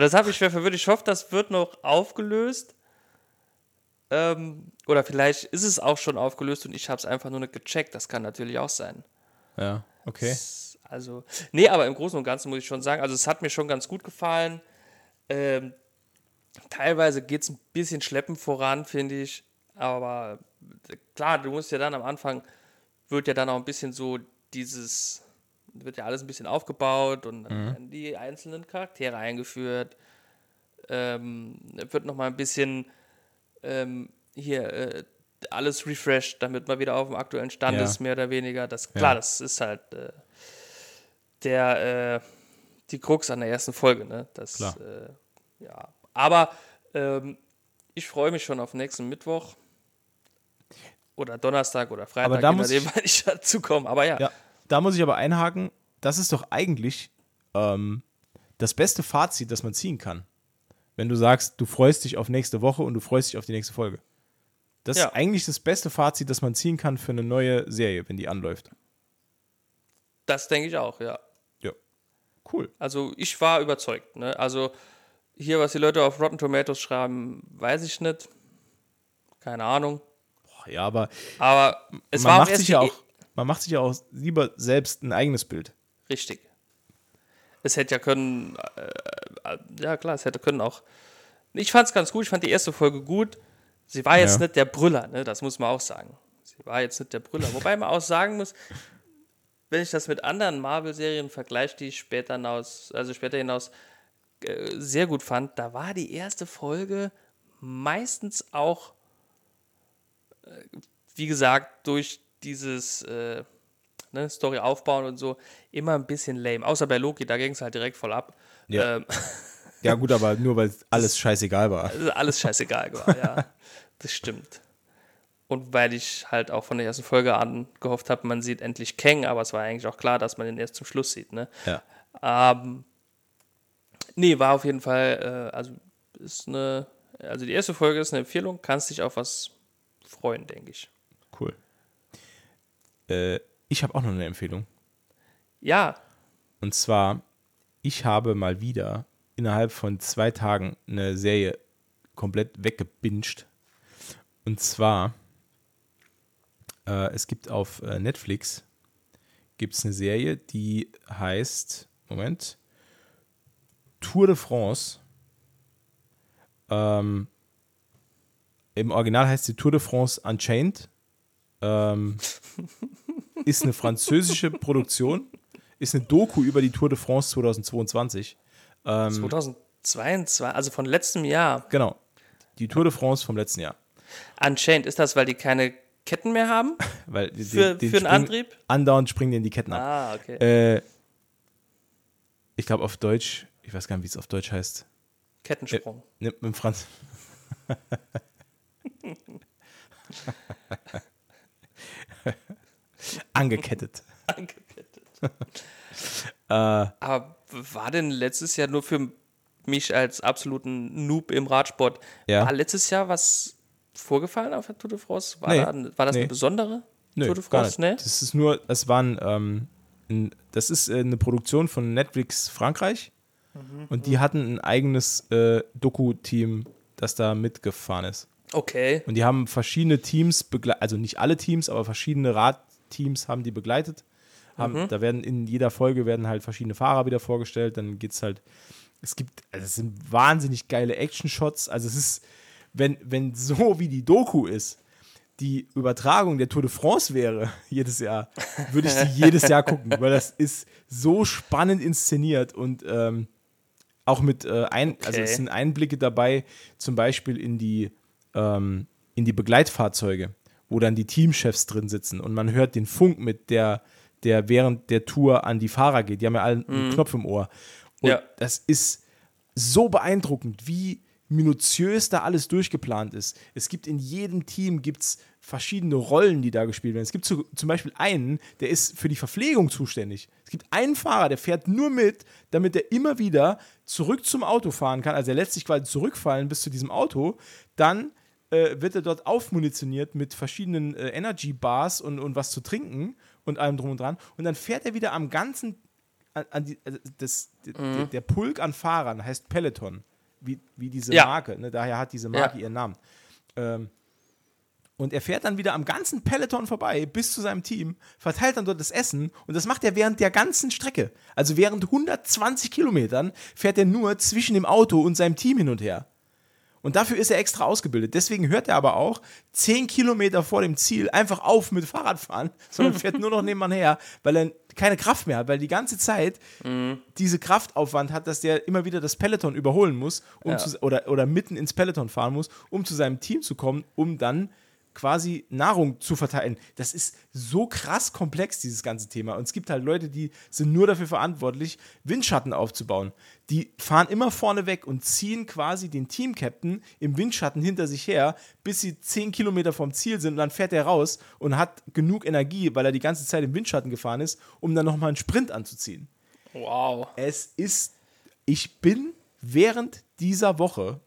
S2: Und das habe ich schwer verwirrt. Ich hoffe, das wird noch aufgelöst. Ähm, oder vielleicht ist es auch schon aufgelöst und ich habe es einfach nur nicht gecheckt. Das kann natürlich auch sein.
S1: Ja. Okay.
S2: Es- Also, nee, aber im Großen und Ganzen muss ich schon sagen, also es hat mir schon ganz gut gefallen. Ähm, teilweise geht es ein bisschen schleppend voran, finde ich. Aber äh, klar, du musst ja dann am Anfang, wird ja dann auch ein bisschen so dieses, wird ja alles ein bisschen aufgebaut und dann werden die einzelnen Charaktere eingeführt. Ähm, wird nochmal ein bisschen ähm, hier äh, alles refreshed, damit man wieder auf dem aktuellen Stand
S1: Ja.
S2: ist, mehr oder weniger. Das, klar,
S1: Ja.
S2: das ist halt äh, der, äh, die Krux an der ersten Folge, ne? Das,
S1: Klar.
S2: Äh, ja. Aber ähm, ich freue mich schon auf nächsten Mittwoch. Oder Donnerstag oder Freitag,
S1: Aber da
S2: je
S1: muss
S2: nachdem, wann ich dazu komme. Aber ja,
S1: Ja, da muss ich aber einhaken, das ist doch eigentlich ähm, das beste Fazit, das man ziehen kann. Wenn du sagst, du freust dich auf nächste Woche und du freust dich auf die nächste Folge. Das
S2: Ja.
S1: ist eigentlich das beste Fazit, das man ziehen kann für eine neue Serie, wenn die anläuft.
S2: das denke ich auch, ja.
S1: Ja. Cool.
S2: Also ich war überzeugt. Ne? Also hier, was die Leute auf Rotten Tomatoes schreiben, weiß ich nicht. Keine Ahnung.
S1: Boah, ja, aber
S2: Aber es
S1: man
S2: war auch
S1: macht
S2: erst
S1: sich ja auch, man macht sich ja auch lieber selbst ein eigenes Bild.
S2: Richtig. Es hätte ja können, äh, äh, ja klar, es hätte können auch. Ich fand es ganz gut, ich fand die erste Folge gut. Sie war jetzt
S1: Ja.
S2: nicht der Brüller, ne? das muss man auch sagen. Sie war jetzt nicht der Brüller. Wobei man auch sagen muss, wenn ich das mit anderen Marvel-Serien vergleiche, die ich später hinaus, also später hinaus äh, sehr gut fand, da war die erste Folge meistens auch, äh, wie gesagt, durch dieses äh, ne, Story aufbauen und so, immer ein bisschen lame. Außer bei Loki, da ging es halt direkt voll ab.
S1: Ja.
S2: Ähm,
S1: Ja, gut, aber nur weil alles scheißegal war.
S2: alles scheißegal war, ja. Das stimmt. Und weil ich halt auch von der ersten Folge an gehofft habe, man sieht endlich Kang, aber es war eigentlich auch klar, dass man den erst zum Schluss sieht, ne?
S1: Ja.
S2: Ähm, nee, war auf jeden Fall, äh, also ist eine, also die erste Folge ist eine Empfehlung, kannst dich auf was freuen, denke ich.
S1: Äh, ich habe auch noch eine Empfehlung.
S2: Ja,
S1: Und zwar, ich habe mal wieder innerhalb von zwei Tagen eine Serie komplett weggebinged. Und zwar, äh, es gibt auf äh, Netflix gibt es eine Serie, die heißt, Moment, Tour de France. Ähm, Im Original heißt sie Tour de France Unchained. Ähm, ist eine französische Produktion ist eine Doku über die Tour de France 2022. Ähm,
S2: 2022, also von letztem Jahr.
S1: genau. Die Tour de France vom letzten Jahr.
S2: Unchained, ist das, weil die keine Ketten mehr haben?
S1: Weil die-
S2: Für-
S1: die
S2: für einen
S1: springen-
S2: Antrieb?
S1: Andauernd springen denen die Ketten ab.
S2: Ah, okay.
S1: Äh, ich glaube auf Deutsch, ich weiß gar nicht, wie es auf Deutsch heißt.
S2: Kettensprung.
S1: Nimmt mit dem Franz. Angekettet.
S2: Angekettet.
S1: Äh,
S2: Aber war denn letztes Jahr nur für mich als absoluten Noob im Radsport,
S1: Ja.
S2: war letztes Jahr was vorgefallen auf der Tour de France? War,
S1: Nee.
S2: da, war das
S1: Nee.
S2: eine besondere
S1: Nö,
S2: Tour de France?
S1: nicht.
S2: Ne?
S1: Das ist nur, das waren, ähm, ein, das ist äh, eine Produktion von Netflix Frankreich
S2: Mhm.
S1: und die hatten ein eigenes äh, Doku-Team, das da mitgefahren ist.
S2: Okay.
S1: Und die haben verschiedene Teams begleitet, also nicht alle Teams, aber verschiedene Radteams haben die begleitet. Haben, Da werden in jeder Folge werden halt verschiedene Fahrer wieder vorgestellt. Dann geht es halt, es gibt, also es sind wahnsinnig geile Action-Shots. Also es ist, wenn, wenn so wie die Doku ist, die Übertragung der Tour de France wäre jedes Jahr, würde ich die jedes Jahr gucken, weil das ist so spannend inszeniert und ähm, auch mit äh, ein, also
S2: Okay.
S1: es sind Einblicke dabei, zum Beispiel in die ähm, in die Begleitfahrzeuge, wo dann die Teamchefs drin sitzen und man hört den Funk mit, der, der während der Tour an die Fahrer geht. Die haben ja alle einen Knopf im Ohr. Und
S2: Ja.
S1: das ist so beeindruckend, wie minutiös da alles durchgeplant ist. Es gibt in jedem Team gibt's verschiedene Rollen, die da gespielt werden. Es gibt zu, zum Beispiel einen, der ist für die Verpflegung zuständig. Es gibt einen Fahrer, der fährt nur mit, damit er immer wieder zurück zum Auto fahren kann. Also er lässt sich quasi zurückfallen bis zu diesem Auto. Dann äh, wird er dort aufmunitioniert mit verschiedenen äh, Energy Bars und, und was zu trinken und allem drum und dran. Und dann fährt er wieder am ganzen, an, an die, also das, der, der Pulk an Fahrern heißt Peloton, wie, wie diese
S2: Ja.
S1: Marke. Ne? Daher hat diese Marke
S2: Ja.
S1: ihren Namen. Ähm, und er fährt dann wieder am ganzen Peloton vorbei bis zu seinem Team, verteilt dann dort das Essen und das macht er während der ganzen Strecke. Also während 120 Kilometern fährt er nur zwischen dem Auto und seinem Team hin und her. Und dafür ist er extra ausgebildet. Deswegen hört er aber auch 10 Kilometer vor dem Ziel einfach auf mit Fahrradfahren, sondern fährt nur noch nebenan her, weil er keine Kraft mehr hat, weil die ganze Zeit diese Kraftaufwand hat, dass der immer wieder das Peloton überholen muss um
S2: Ja.
S1: zu, oder, oder mitten ins Peloton fahren muss, um zu seinem Team zu kommen, um dann quasi Nahrung zu verteilen. Das ist so krass komplex, dieses ganze Thema. Und es gibt halt Leute, die sind nur dafür verantwortlich, Windschatten aufzubauen. Die fahren immer vorne weg und ziehen quasi den Team-Captain im Windschatten hinter sich her, bis sie 10 Kilometer vom Ziel sind und dann fährt er raus und hat genug Energie, weil er die ganze Zeit im Windschatten gefahren ist, um dann nochmal einen Sprint anzuziehen.
S2: Wow.
S1: Es ist, ich bin während dieser Woche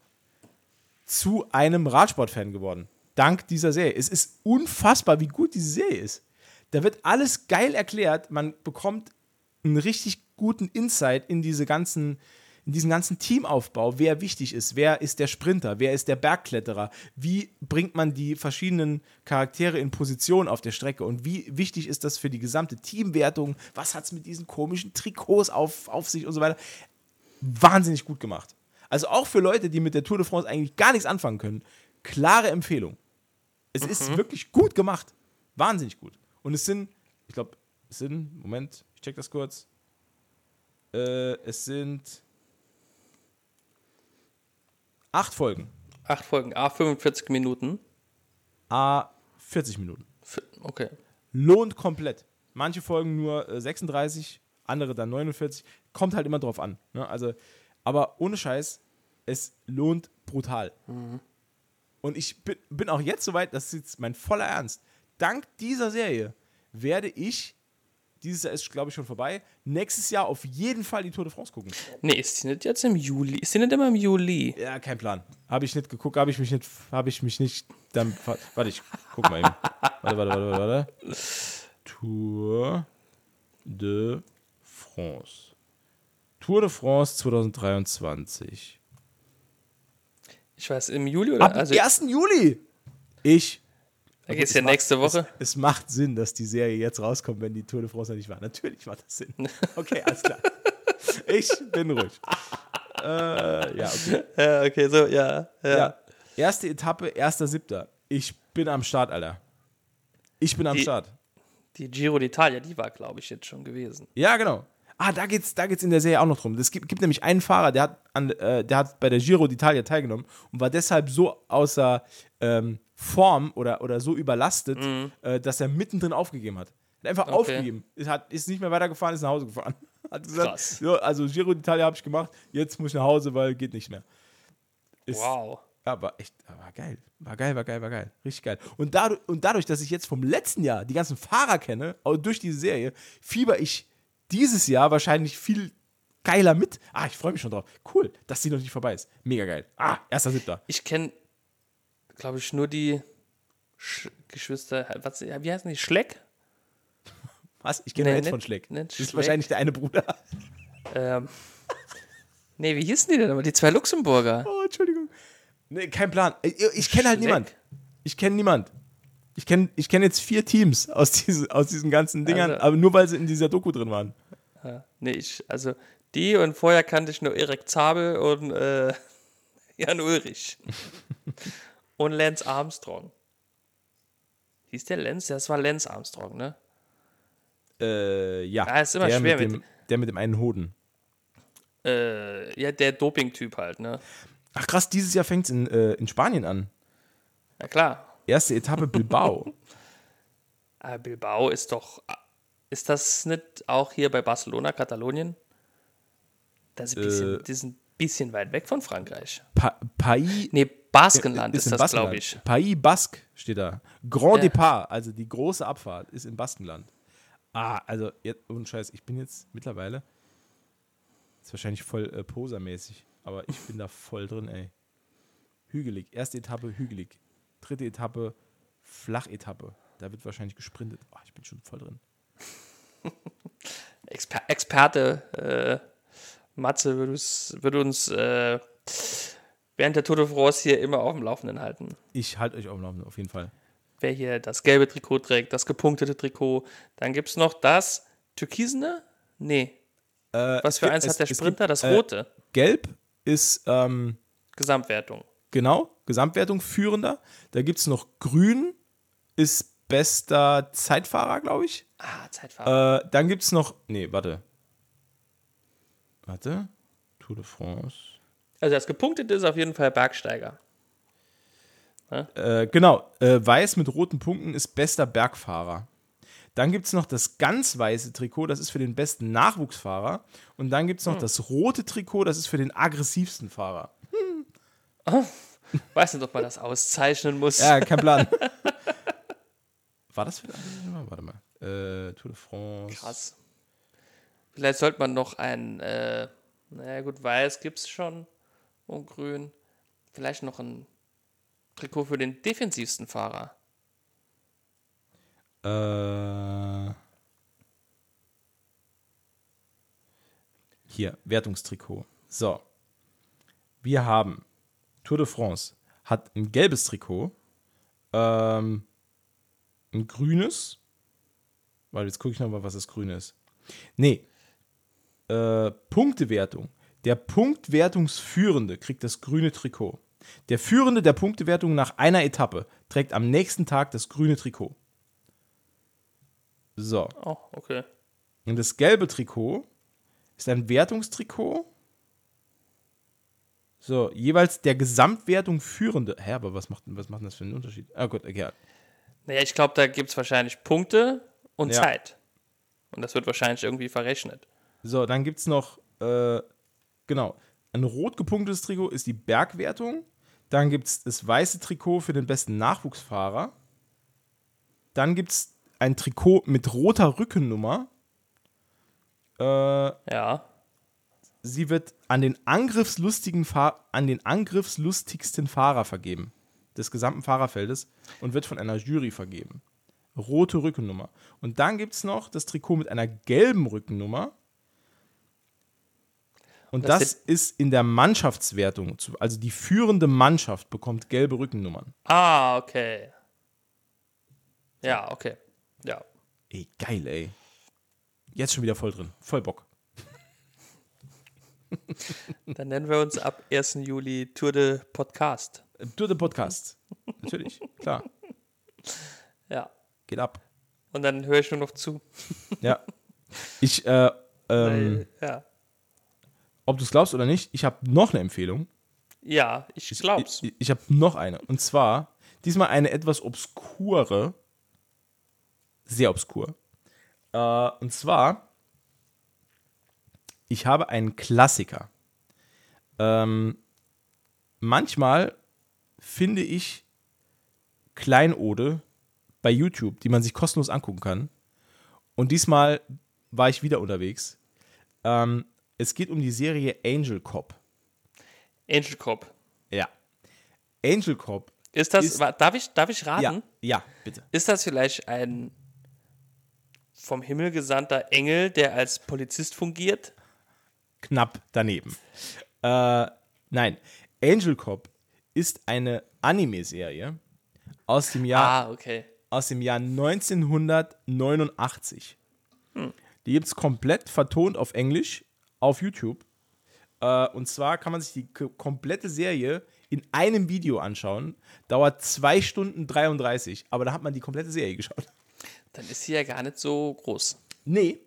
S1: zu einem Radsportfan geworden. Dank dieser Serie. Es ist unfassbar, wie gut diese Serie ist. Da wird alles geil erklärt. Man bekommt einen richtig guten Insight in diese ganzen, in diesen ganzen Teamaufbau, wer wichtig ist, wer ist der Sprinter, wer ist der Bergkletterer, wie bringt man die verschiedenen Charaktere in Position auf der Strecke und wie wichtig ist das für die gesamte Teamwertung, was hat es mit diesen komischen Trikots auf, auf sich und so weiter. Wahnsinnig gut gemacht. Also auch für Leute, die mit der Tour de France eigentlich gar nichts anfangen können, klare Empfehlung. Es ist wirklich gut gemacht. Wahnsinnig gut. Und es sind, ich glaube, es sind, Moment, ich check das kurz. Äh, es sind acht Folgen.
S2: Acht Folgen, A, 45 Minuten.
S1: A 40 Minuten.
S2: Okay.
S1: Lohnt komplett. Manche Folgen nur äh, 36, andere dann 49. Kommt halt immer drauf an. Ne? Also, aber ohne Scheiß, es lohnt brutal. Und ich bin, bin auch jetzt soweit, das ist jetzt mein voller Ernst. Dank dieser Serie werde ich, dieses Jahr ist, glaube ich, schon vorbei, nächstes Jahr auf jeden Fall die Tour de France gucken.
S2: Nee, ist die nicht jetzt im Juli? Ist die nicht immer im Juli?
S1: Ja, kein Plan. Habe ich nicht geguckt, habe ich mich nicht, habe ich mich nicht dann, warte, ich guck mal eben. Warte, warte, warte, warte. Tour de France. Tour de France 2023.
S2: Ich weiß, im Juli oder?
S1: Ab
S2: also,
S1: dem 1. Juli. Ich.
S2: da geht's
S1: Es
S2: ja
S1: macht-
S2: nächste Woche.
S1: Es, es macht Sinn, dass die Serie jetzt rauskommt, wenn die Tour de France noch nicht war. Natürlich macht das Sinn. Okay, alles klar. Ich bin ruhig. Äh, ja, okay.
S2: Ja, okay, so, ja. ja.
S1: Ja. Erste Etappe, 1.7. Ich bin am Start, Alter. Ich bin am
S2: Die-
S1: Start.
S2: Die Giro d'Italia, die war, glaube ich, jetzt schon gewesen.
S1: Ja, genau. Ah, da geht's, da geht's in der Serie auch noch drum. Es gibt, gibt nämlich einen Fahrer, der hat, an, äh, der hat bei der Giro d'Italia teilgenommen und war deshalb so außer ähm, Form oder, oder so überlastet, äh, dass er mittendrin aufgegeben hat. Hat einfach
S2: Mhm. Okay.
S1: aufgegeben. Ist, hat, ist nicht mehr weitergefahren, ist nach Hause gefahren. Hat gesagt,
S2: Krass.
S1: ja, also Giro d'Italia habe ich gemacht, jetzt muss ich nach Hause, weil geht nicht mehr. Ist,
S2: Wow.
S1: Ja, war echt, war geil. War geil, war geil, war geil. Richtig geil. Und dadurch, und dadurch, dass ich jetzt vom letzten Jahr die ganzen Fahrer kenne, auch durch diese Serie, fieber ich dieses Jahr wahrscheinlich viel geiler mit. Ah, ich freue mich schon drauf. Cool, dass die noch nicht vorbei ist. Mega geil. Ah, erster Siebter.
S2: Ich kenne, glaube ich, nur die Sch Geschwister, was, wie heißen die? Schleck?
S1: Was? Ich kenne
S2: Nee,
S1: jetzt von Schleck.
S2: nicht
S1: Das ist
S2: Schleck.
S1: wahrscheinlich der eine Bruder.
S2: Ähm, nee, wie hießen die denn aber? Die zwei Luxemburger.
S1: Oh, Entschuldigung. Nee, kein Plan. Ich, ich kenne halt niemand. Ich kenne niemand. Ich kenne ich kenn jetzt vier Teams aus, diese, aus diesen ganzen Dingern,
S2: Also-
S1: aber nur weil sie in dieser Doku drin waren.
S2: Ja, nee, ich, also die und vorher kannte ich nur Erik Zabel und äh, Jan Ulrich. und Lance Armstrong. Hieß der Lance? Das war Lance Armstrong, ne?
S1: Äh, ja.
S2: Ah, ist immer
S1: der
S2: schwer
S1: mit
S2: mit-
S1: dem, Der mit dem einen Hoden.
S2: Äh, ja, der Doping-Typ halt, ne?
S1: Ach krass, dieses Jahr fängt es in, äh, in Spanien an.
S2: Ja, klar.
S1: Erste Etappe Bilbao.
S2: Aber Bilbao ist doch. Ist das nicht auch hier bei Barcelona, Katalonien? Das ist ein bisschen,
S1: Äh.
S2: die sind ein bisschen weit weg von Frankreich.
S1: Pa Pays
S2: Nee, Baskenland ist,
S1: im
S2: das, glaube ich.
S1: Pays Basque steht da. Grand
S2: Ja.
S1: Depart, also die große Abfahrt, ist im Baskenland. Ah, also, jetzt, ohne Scheiß, ich bin jetzt mittlerweile, ist wahrscheinlich voll äh, posermäßig, aber ich bin da voll drin, ey. Hügelig. Erste Etappe hügelig. Dritte Etappe Flachetappe. Da wird wahrscheinlich gesprintet. Oh, ich bin schon voll drin.
S2: Exper Experte äh, Matze würde uns, äh, während der Tour de France hier immer auf dem Laufenden halten.
S1: Ich halte euch auf dem Laufenden, auf jeden Fall.
S2: Wer hier das gelbe Trikot trägt, das gepunktete Trikot. Dann gibt es noch das türkisene? Nee. Was für
S1: gibt-
S2: eins hat der Sprinter?
S1: gibt,
S2: Das
S1: äh,
S2: rote.
S1: Gelb ist ähm,
S2: Gesamtwertung.
S1: genau, Gesamtwertung führender. Da gibt es noch Grün, ist bester Zeitfahrer, glaube ich.
S2: Ah, Zeitfahrer.
S1: Äh, dann gibt es noch, nee, warte. Warte. Tour de France.
S2: also das gepunktete ist auf jeden Fall Bergsteiger.
S1: Äh, genau, äh, weiß mit roten Punkten ist bester Bergfahrer. Dann gibt es noch das ganz weiße Trikot, das ist für den besten Nachwuchsfahrer. Und dann gibt es noch das rote Trikot, das ist für den aggressivsten Fahrer.
S2: Weiß nicht, ob man das auszeichnen muss.
S1: Ja, kein Plan. War das für aggressivsten? Warte mal. Äh, Tour de France.
S2: Krass. Vielleicht sollte man noch ein, äh, naja gut, weiß gibt es schon und grün. Vielleicht noch ein Trikot für den defensivsten Fahrer.
S1: Äh, hier, Wertungstrikot. So. Wir haben Tour de France hat ein gelbes Trikot, ähm, ein grünes. Weil jetzt gucke ich nochmal, was das grüne ist. Nee. Äh, Punktewertung. Der Punktwertungsführende kriegt das grüne Trikot. Der Führende der Punktewertung nach einer Etappe trägt am nächsten Tag das grüne Trikot. So.
S2: Oh, okay.
S1: Und das gelbe Trikot ist ein Wertungstrikot. So, jeweils der Gesamtwertung führende. Hä, aber was macht, was macht das für einen Unterschied? Ah, gut, okay.
S2: Naja, ich glaube, da gibt es wahrscheinlich Punkte und
S1: Ja.
S2: Zeit. Und das wird wahrscheinlich irgendwie verrechnet.
S1: So, dann gibt es noch, äh, genau, ein rot gepunktetes Trikot ist die Bergwertung. Dann gibt es das weiße Trikot für den besten Nachwuchsfahrer. Dann gibt es ein Trikot mit roter Rückennummer. Äh,
S2: Ja.
S1: sie wird an den angriffslustigen Fahr an den angriffslustigsten Fahrer vergeben des gesamten Fahrerfeldes und wird von einer Jury vergeben. Rote Rückennummer. Und dann gibt es noch das Trikot mit einer gelben Rückennummer. Und
S2: Das
S1: das, ist in der Mannschaftswertung, zu- also die führende Mannschaft bekommt gelbe Rückennummern.
S2: Ah, okay. Ja, okay. Ja.
S1: Ey, geil, ey. Jetzt schon wieder voll drin. Voll Bock.
S2: Dann nennen wir uns ab 1. Juli Tour de Podcast.
S1: Tour de Podcast. Natürlich, klar.
S2: Ja.
S1: Geht ab.
S2: Und dann höre ich nur noch zu.
S1: Ja. Ich, äh, ähm,
S2: Weil, ja.
S1: ob du es glaubst oder nicht, ich habe noch eine Empfehlung.
S2: Ja, ich glaub's.
S1: Ich, ich habe noch eine. Und zwar diesmal eine etwas obskure, sehr obskur. Äh, und zwar, ich habe einen Klassiker. Ähm, manchmal finde ich Kleinode bei YouTube, die man sich kostenlos angucken kann. Und diesmal war ich wieder unterwegs. Ähm, es geht um die Serie Angel Cop.
S2: Angel Cop.
S1: Ja. Angel Cop.
S2: Ist das,
S1: Ist-
S2: darf, ich, darf ich raten?
S1: Ja, ja, bitte.
S2: Ist das vielleicht ein vom Himmel gesandter Engel, der als Polizist fungiert?
S1: Knapp daneben. Äh, nein. Angel Cop ist eine Anime-Serie aus dem Jahr
S2: Ah, okay.
S1: aus dem Jahr 1989. Die gibt es komplett vertont auf Englisch auf YouTube. Äh, und zwar kann man sich die komplette Serie in einem Video anschauen. Dauert 2 Stunden 33, aber da hat man die komplette Serie geschaut.
S2: Dann ist sie ja gar nicht so groß.
S1: Nee.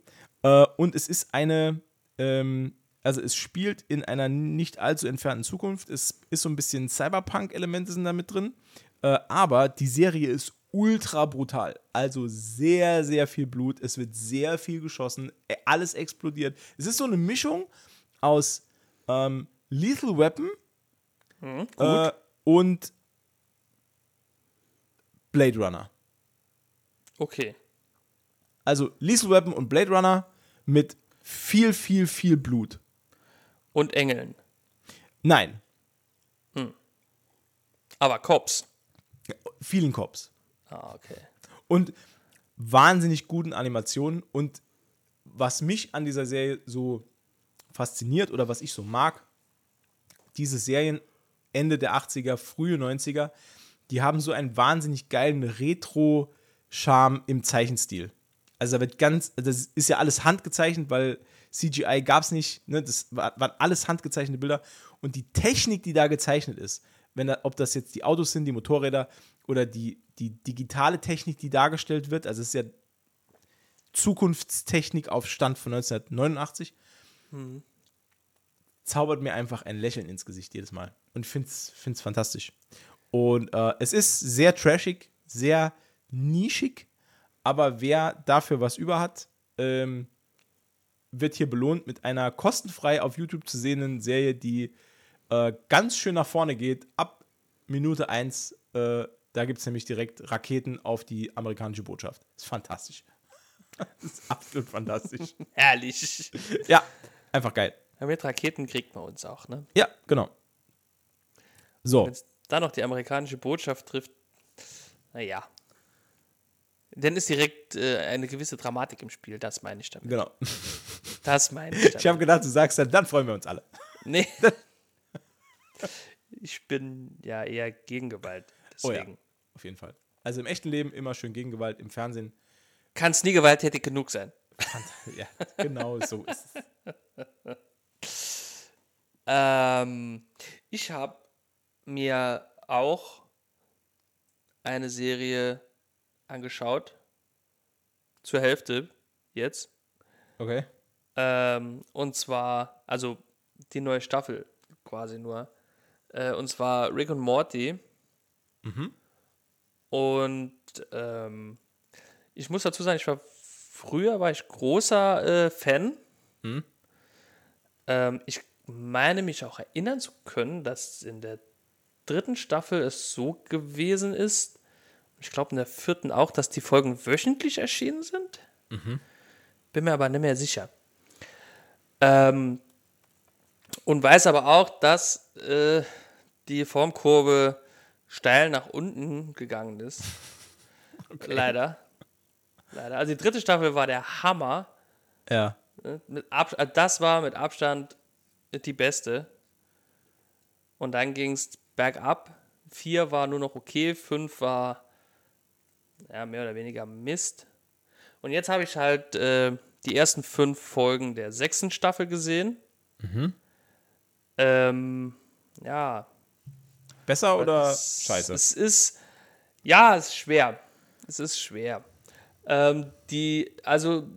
S1: Äh, und es ist eine, ähm, also es spielt in einer nicht allzu entfernten Zukunft. Es ist so ein bisschen Cyberpunk-Elemente sind da mit drin. Äh, aber die Serie ist ultra brutal. Also sehr, sehr viel Blut. Es wird sehr viel geschossen. Äh, Alles explodiert. Es ist so eine Mischung aus ähm, Lethal Weapon äh, und Blade Runner.
S2: Okay.
S1: Also Lethal Weapon und Blade Runner mit viel, viel, viel Blut.
S2: Und Engeln.
S1: Nein,
S2: Aber Cops.
S1: vielen Cops.
S2: Ah, okay.
S1: Und wahnsinnig guten Animationen. Und was mich an dieser Serie so fasziniert oder was ich so mag, diese Serien Ende der 80er, frühe 90er, die haben so einen wahnsinnig geilen Retro-Charme im Zeichenstil. Also da wird ganz, das ist ja alles handgezeichnet, weil CGI gab es nicht, ne? das war, waren alles handgezeichnete Bilder. Und die Technik, die da gezeichnet ist, wenn da, ob das jetzt die Autos sind, die Motorräder oder die, die digitale Technik, die dargestellt wird. Also es ist ja Zukunftstechnik auf Stand von 1989. Zaubert mir einfach ein Lächeln ins Gesicht jedes Mal. Und ich finde es fantastisch. Und äh, es ist sehr trashig, sehr nischig, aber wer dafür was über hat, ähm, wird hier belohnt mit einer kostenfrei auf YouTube zu sehenden Serie, die äh, ganz schön nach vorne geht. Ab Minute 1, äh, da gibt es nämlich direkt Raketen auf die amerikanische Botschaft. Ist fantastisch. das ist absolut fantastisch.
S2: Herrlich.
S1: Ja, einfach geil.
S2: Mit Raketen kriegt man uns auch, ne?
S1: Ja, genau. So,
S2: Wenn es dann noch die amerikanische Botschaft trifft, naja. Dann ist direkt äh, eine gewisse Dramatik im Spiel, das meine ich damit.
S1: genau.
S2: Das meine ich damit.
S1: Ich habe gedacht, du sagst dann, dann freuen wir uns alle.
S2: Nee. ich bin ja eher gegen Gewalt.
S1: Oh ja,
S2: Deswegen
S1: auf jeden Fall. Also im echten Leben immer schön gegen Gewalt, im Fernsehen.
S2: kann es nie gewalttätig genug sein.
S1: Ja, genau so ist es.
S2: Ähm, ich habe mir auch eine Serie angeschaut. Zur Hälfte jetzt.
S1: Okay.
S2: Ähm, und zwar, also die neue Staffel quasi nur. Äh, und zwar Rick und Morty. Und ähm, ich muss dazu sagen, ich war früher war ich großer äh, Fan. Ähm, ich meine mich auch erinnern zu können, dass in der dritten Staffel es so gewesen ist. Ich glaube in der vierten auch, dass die Folgen wöchentlich erschienen sind. Bin mir aber nicht mehr sicher. Ähm, und weiß aber auch, dass äh, die Formkurve steil nach unten gegangen ist. Leider. Leider. Also die dritte Staffel war der Hammer.
S1: Ja.
S2: Ab also das war mit Abstand die beste. Und dann ging es bergab. Vier war nur noch okay, fünf war ja, mehr oder weniger Mist. Und jetzt habe ich halt äh, die ersten fünf Folgen der sechsten Staffel gesehen. Ähm, ja,
S1: Besser oder
S2: es,
S1: scheiße?
S2: Es ist, ja, es ist schwer. Es ist schwer. Ähm, die, also,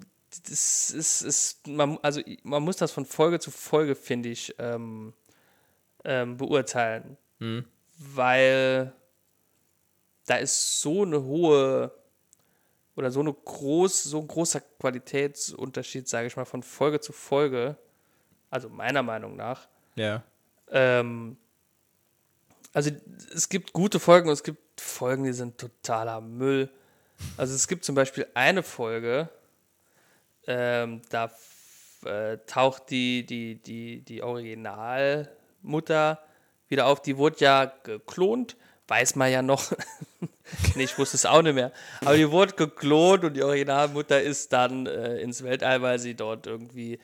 S2: das ist, ist man, also man muss das von Folge zu Folge, finde ich, ähm, ähm, beurteilen. Weil da ist so eine hohe oder so eine groß, so ein großer Qualitätsunterschied, sage ich mal, von Folge zu Folge. Also meiner Meinung nach.
S1: Ja.
S2: Ähm, also es gibt gute Folgen und es gibt Folgen, die sind totaler Müll. Also es gibt zum Beispiel eine Folge, ähm, da äh, taucht die, die, die, die Originalmutter wieder auf. Die wurde ja geklont, weiß man ja noch. nee, ich wusste es auch nicht mehr. Aber die wurde geklont und die Originalmutter ist dann äh, ins Weltall, weil sie dort irgendwie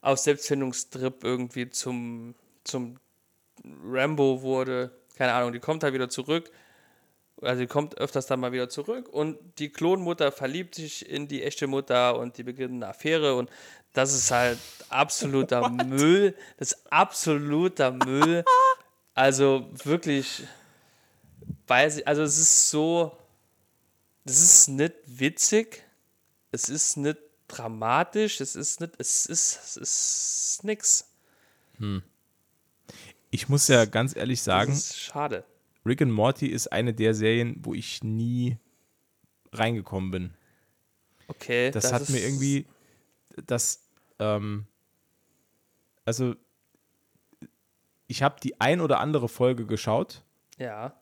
S2: auf Selbstfindungstrip irgendwie zum, zum Rambo wurde. Keine Ahnung, die kommt halt wieder zurück. Also die kommt öfters dann mal wieder zurück und die Klonmutter verliebt sich in die echte Mutter und die beginnen eine Affäre und das ist halt absoluter Müll. Das ist absoluter Müll. Also wirklich, weiß ich, also es ist so, das ist nicht witzig, es ist nicht dramatisch, es ist nicht, es ist, es ist nix.
S1: Ich muss ja ganz ehrlich
S2: Das
S1: sagen,
S2: ist schade.
S1: Rick and Morty ist eine der Serien, wo ich nie reingekommen bin.
S2: Okay.
S1: Das, hat
S2: ist,
S1: mir irgendwie, das, ähm, also ich habe die ein oder andere Folge geschaut.
S2: Ja.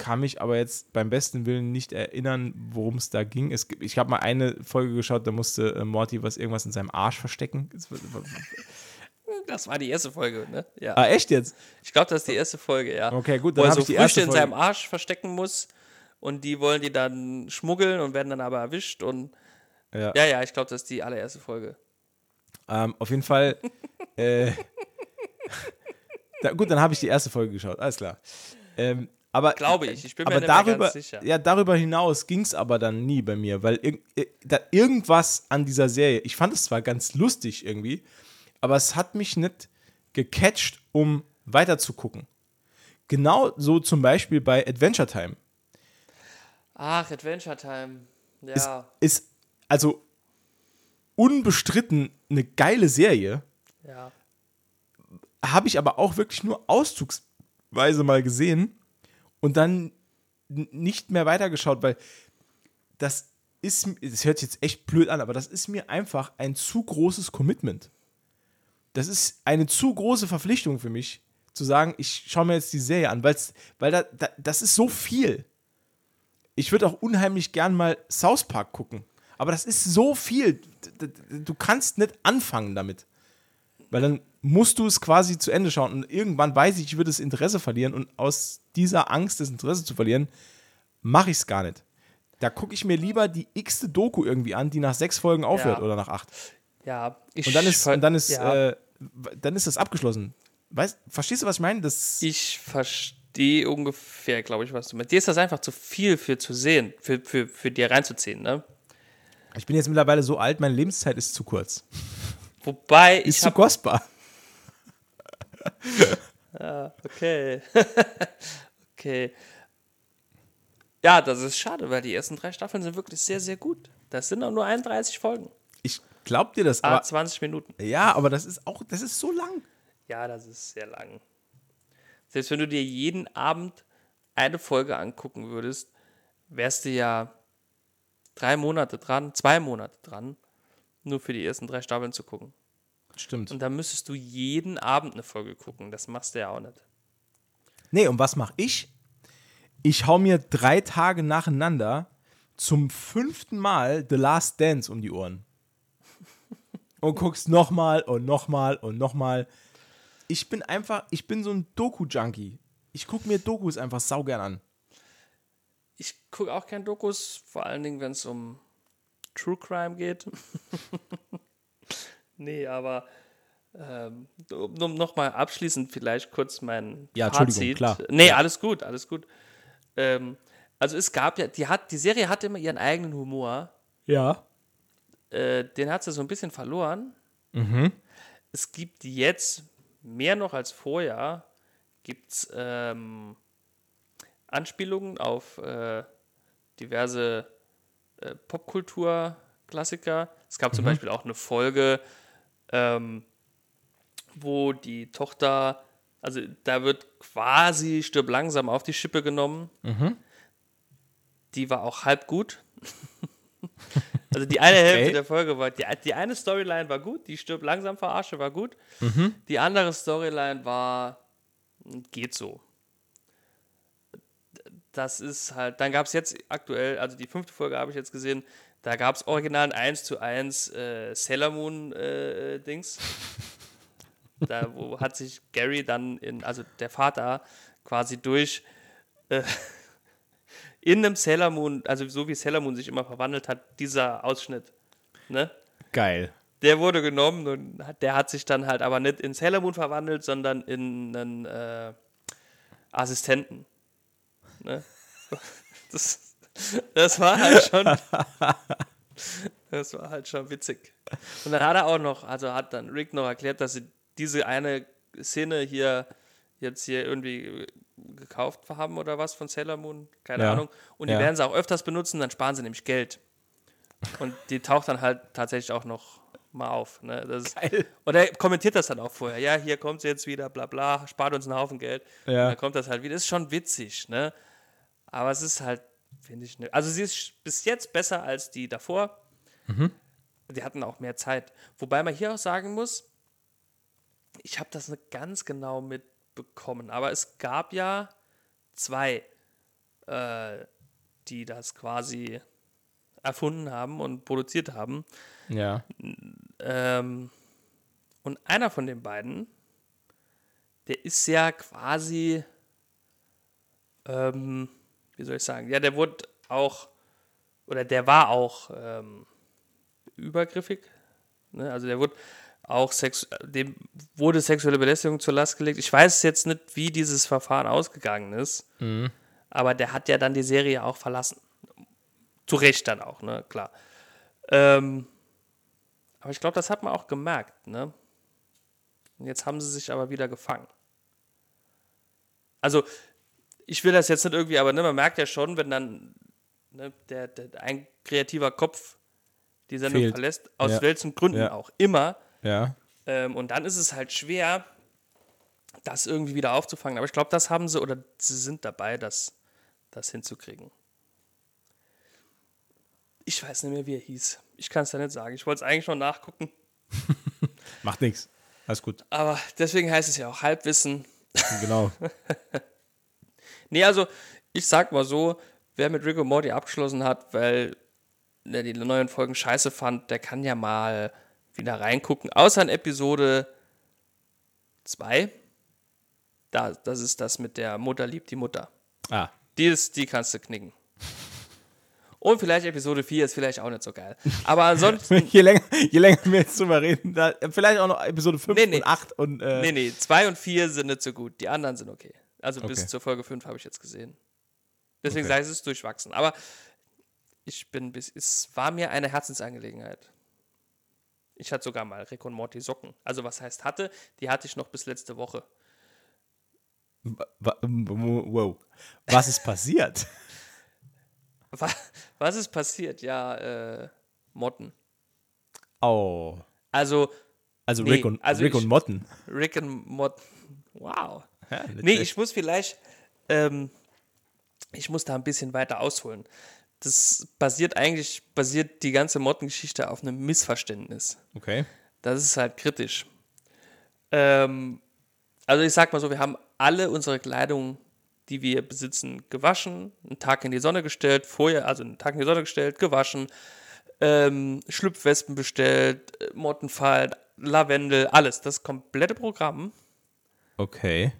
S1: Kann mich aber jetzt beim besten Willen nicht erinnern, worum es da ging. Es, ich habe mal eine Folge geschaut, da musste äh, Morty was irgendwas in seinem Arsch verstecken.
S2: Das war die erste Folge, ne? Ja.
S1: Ah, echt jetzt?
S2: Ich glaube, das ist die erste Folge, ja.
S1: Okay, gut,
S2: Wo
S1: dann
S2: er
S1: habe
S2: so
S1: ich die
S2: Früchte in seinem Arsch verstecken muss und die wollen die dann schmuggeln und werden dann aber erwischt und
S1: Ja.
S2: ja, ja, ich glaube, das ist die allererste Folge.
S1: Ähm, auf jeden Fall. äh, da, gut, dann habe ich die erste Folge geschaut, alles klar. Ähm, aber,
S2: Glaube ich, ich bin mir nicht
S1: darüber,
S2: ganz sicher.
S1: Ja, darüber hinaus ging es aber dann nie bei mir, weil irg ir- da irgendwas an dieser Serie, ich fand es zwar ganz lustig irgendwie, aber es hat mich nicht gecatcht, um weiter zu gucken. Genau so zum Beispiel bei Adventure Time.
S2: Ach, Adventure Time. Ja.
S1: Ist, ist also unbestritten eine geile Serie.
S2: ja.
S1: Habe ich aber auch wirklich nur auszugsweise mal gesehen und dann nicht mehr weitergeschaut, weil das ist, das hört sich jetzt echt blöd an, aber das ist mir einfach ein zu großes Commitment. Das ist eine zu große Verpflichtung für mich, zu sagen, ich schaue mir jetzt die Serie an, weil da, da, das ist so viel. Ich würde auch unheimlich gern mal South Park gucken, aber das ist so viel. Du kannst nicht anfangen damit. Weil dann musst du es quasi zu Ende schauen und irgendwann weiß ich, ich würde das Interesse verlieren und aus dieser Angst, das Interesse zu verlieren, mache ich es gar nicht. Da gucke ich mir lieber die x-te Doku irgendwie an, die nach sechs Folgen aufhört
S2: Ja.
S1: oder nach acht.
S2: Ja. Ich
S1: Und dann ist, und dann ist,
S2: ja.
S1: äh, dann ist das abgeschlossen. Weißt, verstehst du, was ich meine? Das,
S2: Ich verstehe ungefähr, glaube ich, was du meinst. Dir ist das einfach zu viel für zu sehen, für, für, für dir reinzuziehen, ne?
S1: ich bin jetzt mittlerweile so alt, meine Lebenszeit ist zu kurz.
S2: Wobei
S1: Ist
S2: ich
S1: zu
S2: habe
S1: kostbar.
S2: Okay. okay. Ja, das ist schade, weil die ersten drei Staffeln sind wirklich sehr, sehr gut. Das sind auch nur 31 Folgen.
S1: Ich glaub dir das,
S2: Ah,
S1: aber
S2: 20 Minuten.
S1: ja, aber das ist auch, das ist so lang.
S2: Ja, das ist sehr lang. Selbst wenn du dir jeden Abend eine Folge angucken würdest, wärst du ja drei Monate dran, zwei Monate dran, nur für die ersten drei Staffeln zu gucken.
S1: Stimmt.
S2: Und dann müsstest du jeden Abend eine Folge gucken. Das machst du ja auch nicht.
S1: Nee, und was mache ich? Ich hau mir drei Tage nacheinander zum fünften Mal The Last Dance um die Ohren. Und guckst nochmal und nochmal und nochmal. Ich bin einfach, ich bin so ein Doku-Junkie. Ich gucke mir Dokus einfach saugern an.
S2: Ich gucke auch kein Dokus, vor allen Dingen, wenn es um True Crime geht. nee, aber ähm, um, nochmal abschließend vielleicht kurz mein
S1: Ja, Entschuldigung, klar.
S2: Nee,
S1: Ja.
S2: alles gut, alles gut. Ähm, also es gab ja, die, hat, die Serie hatte immer ihren eigenen Humor.
S1: Ja.
S2: Äh, den hat sie so ein bisschen verloren.
S1: Mhm.
S2: Es gibt jetzt mehr noch als vorher, gibt es ähm, Anspielungen auf äh, diverse äh, Popkultur-Klassiker. Es gab zum Beispiel auch eine Folge, ähm, wo die Tochter, also da wird quasi stirb langsam auf die Schippe genommen. Die war auch halb gut. also die eine Hälfte
S1: Okay.
S2: der Folge war, die, die eine Storyline war gut, die stirb langsam verarsche war gut. Die andere Storyline war, geht so. Das ist halt, dann gab es jetzt aktuell, also die fünfte Folge habe ich jetzt gesehen, da gab es original ein 1 zu 1 äh, Sailor Moon äh, Dings. Da wo hat sich Gary dann in, also der Vater quasi durch äh, in einem Sailor Moon, also so wie Sailor Moon sich immer verwandelt hat, dieser Ausschnitt, ne?
S1: Geil.
S2: Der wurde genommen und hat- der hat sich dann halt aber nicht in Sailor Moon verwandelt, sondern in einen äh, Assistenten. Ne? Das, das war halt schon. Das war halt schon witzig. Und dann hat er auch noch, also hat dann Rick noch erklärt, dass sie diese eine Szene hier jetzt hier irgendwie gekauft haben oder was von Sailor Moon, keine
S1: Ja.
S2: Ahnung. Und die
S1: Ja.
S2: werden sie auch öfters benutzen, dann sparen sie nämlich Geld. Und die taucht dann halt tatsächlich auch noch mal auf. Ne? Das
S1: Geil.
S2: und er kommentiert das dann auch vorher. Ja, hier kommt sie jetzt wieder, bla bla, spart uns einen Haufen Geld.
S1: Ja.
S2: Und dann kommt das halt wieder. Ist schon witzig, ne? Aber es ist halt, finde ich, ne, also sie ist bis jetzt besser als die davor. Die hatten auch mehr Zeit. Wobei man hier auch sagen muss, ich habe das nicht ganz genau mitbekommen, aber es gab ja zwei, äh, die das quasi erfunden haben und produziert haben.
S1: Ja.
S2: Ähm, und einer von den beiden, der ist ja quasi, ähm, wie soll ich sagen, ja, der wurde auch, oder der war auch ähm, übergriffig. Ne? Also der wurde auch sex dem wurde sexuelle Belästigung zur Last gelegt. Ich weiß jetzt nicht, wie dieses Verfahren ausgegangen ist, aber der hat ja dann die Serie auch verlassen. Zu Recht dann auch, ne, klar. Ähm, aber ich glaube, das hat man auch gemerkt, ne? Und jetzt haben sie sich aber wieder gefangen. Also, ich will das jetzt nicht irgendwie, aber ne, man merkt ja schon, wenn dann ne, der, der, ein kreativer Kopf die Sendung
S1: Fehlt.
S2: verlässt, aus
S1: Ja.
S2: welchen Gründen
S1: Ja.
S2: auch immer.
S1: Ja.
S2: Ähm, und dann ist es halt schwer, das irgendwie wieder aufzufangen. Aber ich glaube, das haben sie oder sie sind dabei, das, das hinzukriegen. Ich weiß nicht mehr, wie er hieß. Ich kann es ja nicht sagen. Ich wollte es eigentlich noch nachgucken.
S1: Macht nichts. Alles gut.
S2: Aber deswegen heißt es ja auch Halbwissen.
S1: Genau.
S2: Nee, also ich sag mal so, wer mit Rick und Morty abgeschlossen hat, weil er die neuen Folgen scheiße fand, der kann ja mal wieder reingucken. Außer in Episode 2. Da, das ist das mit der Mutter liebt die Mutter.
S1: Ah.
S2: Die, ist, die kannst du knicken. Und vielleicht Episode 4 ist vielleicht auch nicht so geil. Aber ansonsten,
S1: Je länger, je länger wir jetzt drüber reden, da, vielleicht auch noch Episode 5
S2: Nee, nee.
S1: und 8 und äh,
S2: nee, nee, 2 und 4 sind nicht so gut. Die anderen sind okay. Also bis
S1: Okay.
S2: zur Folge 5 habe ich jetzt gesehen. Deswegen
S1: Okay.
S2: sage ich, es ist durchwachsen. Aber ich bin bis, es war mir eine Herzensangelegenheit. Ich hatte sogar mal Rick und Morty Socken. Also was heißt hatte? Die hatte ich noch bis letzte Woche.
S1: wow. Was ist passiert?
S2: Wa- Was ist passiert? Ja, äh, Motten.
S1: Oh.
S2: Also
S1: Also
S2: Nee,
S1: Rick und,
S2: also
S1: Rick
S2: ich-
S1: und Motten.
S2: Rick und Motten. Wow.
S1: Ja,
S2: Nee,
S1: schlecht.
S2: ich muss vielleicht, ähm, ich muss da ein bisschen weiter ausholen. Das basiert eigentlich, basiert die ganze Mottengeschichte auf einem Missverständnis.
S1: Okay.
S2: Das ist halt kritisch. Ähm, also ich sag mal so, wir haben alle unsere Kleidung, die wir besitzen, gewaschen, einen Tag in die Sonne gestellt, vorher, also einen Tag in die Sonne gestellt, gewaschen, ähm, Schlüpfwespen bestellt, Mottenfall, Lavendel, alles, das komplette Programm.
S1: Okay.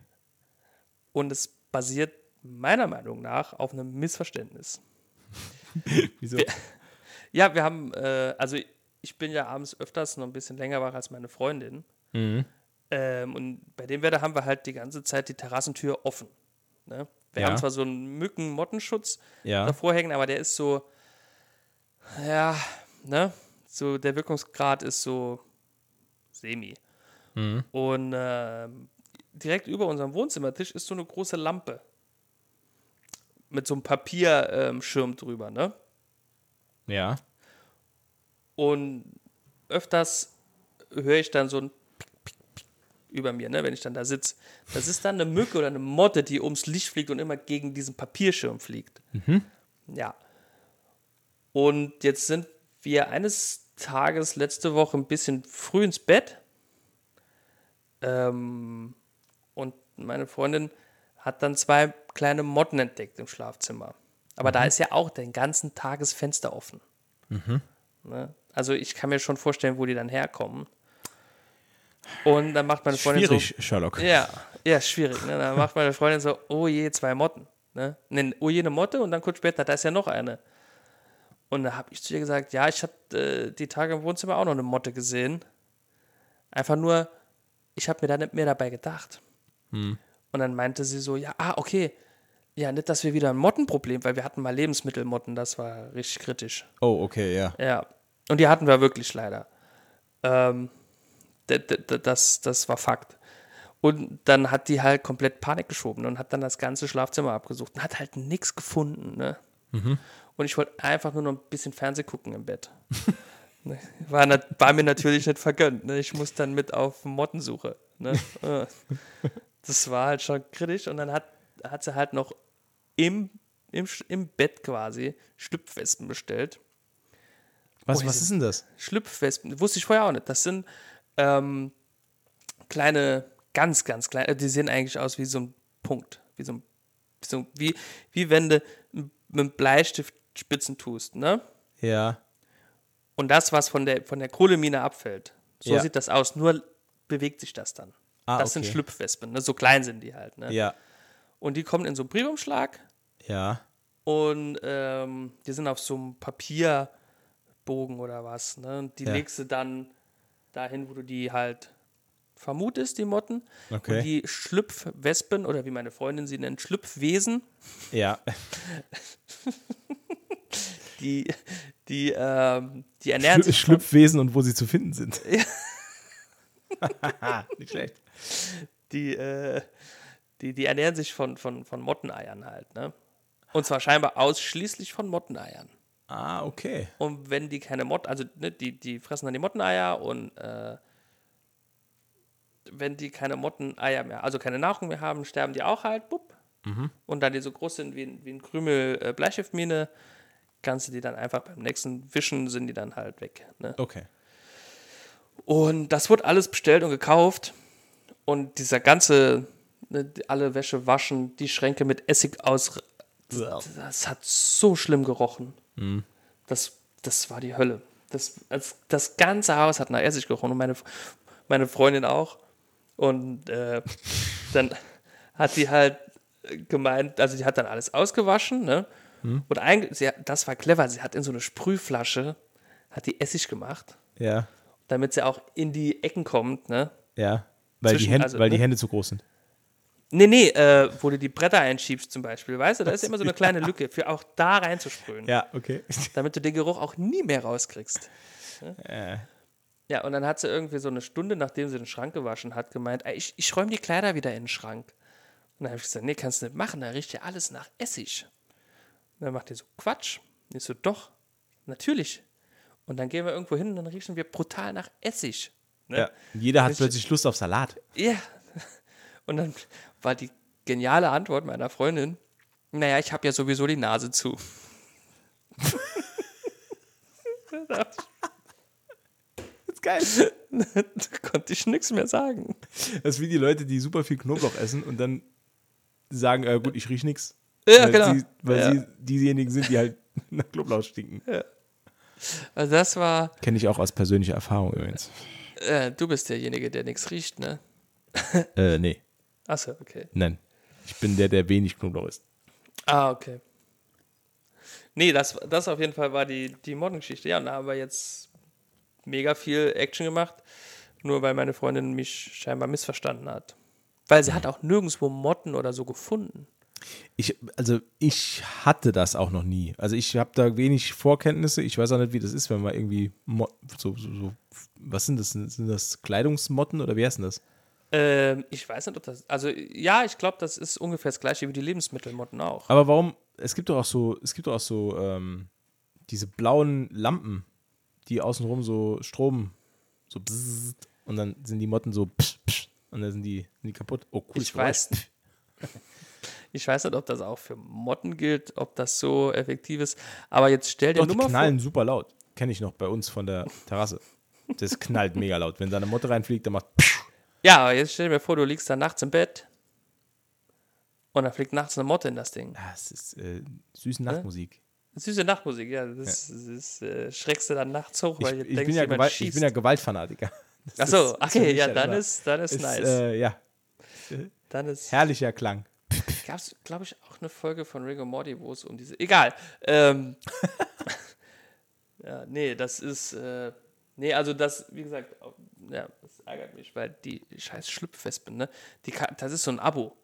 S2: Und es basiert meiner Meinung nach auf einem Missverständnis.
S1: Wieso?
S2: Ja, wir haben, äh, also ich bin ja abends öfters noch ein bisschen länger wach als meine Freundin.
S1: Mhm.
S2: Ähm, und bei dem Wetter haben wir halt die ganze Zeit die Terrassentür offen. Ne? Wir
S1: Ja.
S2: haben zwar so einen Mücken-Mottenschutz
S1: Ja.
S2: davor hängen, aber der ist so, ja, ne? So, der Wirkungsgrad ist so semi.
S1: Mhm.
S2: Und ähm, direkt über unserem Wohnzimmertisch ist so eine große Lampe. Mit so einem Papierschirm drüber, ne?
S1: Ja.
S2: Und öfters höre ich dann so ein Pick, Pick, Pick über mir, ne, wenn ich dann da sitze. Das ist dann eine Mücke oder eine Motte, die ums Licht fliegt und immer gegen diesen Papierschirm fliegt. Ja. Und jetzt sind wir eines Tages letzte Woche ein bisschen früh ins Bett. Ähm, und meine Freundin hat dann zwei kleine Motten entdeckt im Schlafzimmer. Aber da ist ja auch den ganzen Tag das Fenster offen. Ne? Also ich kann mir schon vorstellen, wo die dann herkommen. Und dann macht meine Freundin
S1: Schwierig, Sherlock.
S2: so. Ja, ja, schwierig. Ne? Dann macht meine Freundin so, oh je, zwei Motten. Ne? Ne, oh je, eine Motte und dann kurz später, da ist ja noch eine. Und da habe ich zu ihr gesagt, ja, ich habe äh, die Tage im Wohnzimmer auch noch eine Motte gesehen. Einfach nur, ich habe mir da nicht mehr dabei gedacht. Und dann meinte sie so, ja, ah, okay. Ja, nicht, dass wir wieder ein Mottenproblem, weil wir hatten mal Lebensmittelmotten, das war richtig kritisch.
S1: Oh, okay, ja.
S2: Ja, und die hatten wir wirklich leider. Ähm, das, das war Fakt. Und dann hat die halt komplett Panik geschoben und hat dann das ganze Schlafzimmer abgesucht und hat halt nichts gefunden. Ne? Und ich wollte einfach nur noch ein bisschen Fernseh gucken im Bett. Ne? war, war mir natürlich nicht vergönnt. Ne? Ich muss dann mit auf Mottensuche. Ne? Äh. das war halt schon kritisch. Und dann hat, hat sie halt noch im, im, im Bett quasi Schlüpfwespen bestellt.
S1: Was,
S2: Oh,
S1: was
S2: ist-
S1: denn das?
S2: Schlüpfwespen, wusste ich vorher auch nicht. Das sind ähm, kleine, ganz, ganz kleine, die sehen eigentlich aus wie so ein Punkt. Wie so ein, wie, so, wie, wie wenn du mit einem Bleistift Spitzen tust, ne?
S1: Ja.
S2: Und das, was von der, von der Kohlemine abfällt, so
S1: Ja.
S2: sieht das aus, nur bewegt sich das dann.
S1: Ah,
S2: das sind
S1: okay.
S2: Schlüpfwespen, ne? so klein sind die halt. Ne?
S1: Ja.
S2: Und die kommen in so einen Briefumschlag
S1: Ja.
S2: und ähm, die sind auf so einem Papierbogen oder was. Ne? Und die
S1: Ja.
S2: legst du dann dahin, wo du die halt vermutest, die Motten.
S1: Okay.
S2: Und die Schlüpfwespen oder wie meine Freundin sie nennt, Schlüpfwesen,
S1: Ja.
S2: die, die, ähm, die ernähren
S1: Schlü
S2: sich
S1: Schlüpfwesen und wo sie zu finden sind. Nicht schlecht.
S2: Die, äh, die, die ernähren sich von, von, von Motteneiern halt, ne? Und zwar scheinbar ausschließlich von Motteneiern.
S1: Ah, okay.
S2: Und wenn die keine Motten, also ne, die, die fressen dann die Motteneier und äh, wenn die keine Motteneier mehr, also keine Nahrung mehr haben, sterben die auch halt, bupp. Und da die so groß sind wie, ein- wie ein Krümel äh, Bleistiftmine, kannst du die dann einfach beim nächsten Wischen sind die dann halt weg. Ne?
S1: Okay.
S2: Und das wurde alles bestellt und gekauft. Und dieser ganze, ne, alle Wäsche waschen, die Schränke mit Essig aus. Das hat so schlimm gerochen. Das, das war die Hölle. Das, das, ganze Haus hat nach Essig gerochen und meine, meine Freundin auch. Und äh, dann hat die halt gemeint, also die hat dann alles ausgewaschen, ne? Und eigentlich, sie, das war clever, sie hat in so eine Sprühflasche, hat die Essig gemacht
S1: Ja,
S2: damit sie auch in die Ecken kommt, ne?
S1: ja. Weil, die
S2: Zwischen-
S1: Hände,
S2: also,
S1: weil die
S2: ne?
S1: Hände zu groß sind.
S2: Nee, nee, äh, wo du die Bretter einschiebst zum Beispiel, weißt du, da ist immer so eine kleine Lücke, für auch da reinzusprühen,
S1: Ja, okay.
S2: damit du den Geruch auch nie mehr rauskriegst.
S1: äh,
S2: Ja, und dann hat sie irgendwie so eine Stunde, nachdem sie den Schrank gewaschen hat, gemeint, ich, ich räume die Kleider wieder in den Schrank. Und dann habe ich gesagt, nee, kannst du nicht machen, da riecht ja alles nach Essig. Und dann macht die so, Quatsch. Und ich so, doch, natürlich. Und dann gehen wir irgendwo hin und dann riechen wir brutal nach Essig. Ne?
S1: ja. Jeder hat plötzlich Lust auf Salat.
S2: Ja. Und dann war die geniale Antwort meiner Freundin, naja, ich habe ja sowieso die Nase zu.
S1: Das ist geil.
S2: da konnte ich nichts mehr sagen.
S1: Das ist wie die Leute, die super viel Knoblauch essen und dann sagen, äh, gut, ich riech nix.
S2: Ja,
S1: weil
S2: genau.
S1: Sie, weil
S2: Ja.
S1: sie diejenigen sind, die halt nach Knoblauch stinken.
S2: Also das war,
S1: Kenne ich auch aus persönlicher Erfahrung übrigens.
S2: Äh, du bist derjenige, der nichts riecht, ne?
S1: Äh, nee,
S2: Achso, okay.
S1: nein. Ich bin der, der wenig Knoblauch isst.
S2: Ah, okay. Nee, das, das auf jeden Fall war die, die Moddengeschichte. Ja, und da haben wir jetzt mega viel Action gemacht, nur weil meine Freundin mich scheinbar missverstanden hat. Weil sie hat auch nirgendwo Motten oder so gefunden.
S1: Ich, also ich hatte das auch noch nie. Also ich habe da wenig Vorkenntnisse. Ich weiß auch nicht, wie das ist, wenn man irgendwie Mo so, so, so, was sind das? Sind das Kleidungsmotten oder wie heißt denn das?
S2: Ähm, ich weiß nicht, ob das. Also, ja, ich glaube, das ist ungefähr das gleiche wie die Lebensmittelmotten auch.
S1: Aber warum? Es gibt doch auch so, es gibt doch auch so ähm, diese blauen Lampen, die außenrum so Strom so bzzzt, und dann sind die Motten so psch, psch, und dann sind die, sind die kaputt. Oh, cool.
S2: Ich weiß, ich weiß nicht, ob das auch für Motten gilt, ob das so effektiv ist. Aber jetzt stell dir
S1: Doch,
S2: nur
S1: die
S2: mal
S1: knallen super laut. Kenne ich noch bei uns von der Terrasse. Das knallt mega laut. Wenn da eine Motte reinfliegt, dann macht.
S2: Ja, jetzt stell dir vor, du liegst da nachts im Bett und da fliegt nachts eine Motte in das Ding.
S1: Das ist äh, süße Nachtmusik.
S2: Süße Nachtmusik, ja. Das, das ist, äh, schreckst du dann nachts hoch,
S1: Ich,
S2: weil du
S1: ich,
S2: denkst,
S1: bin ja
S2: jemand
S1: Gewalt, ich
S2: schießt.
S1: bin ja Gewaltfanatiker. Das
S2: Achso,
S1: ist- das
S2: okay,
S1: ich
S2: ja, dann ist, dann ist,
S1: ist,
S2: nice.
S1: äh, ja,
S2: dann ist.
S1: herrlicher Klang.
S2: Gab es, glaube ich, auch eine Folge von und Morty, wo es um diese. Egal. Ähm, ja, nee, das ist. Äh, nee, also das, wie gesagt, ja, das ärgert mich, weil die scheiß Schlüpfwespen, ne? Die das ist so ein Abo.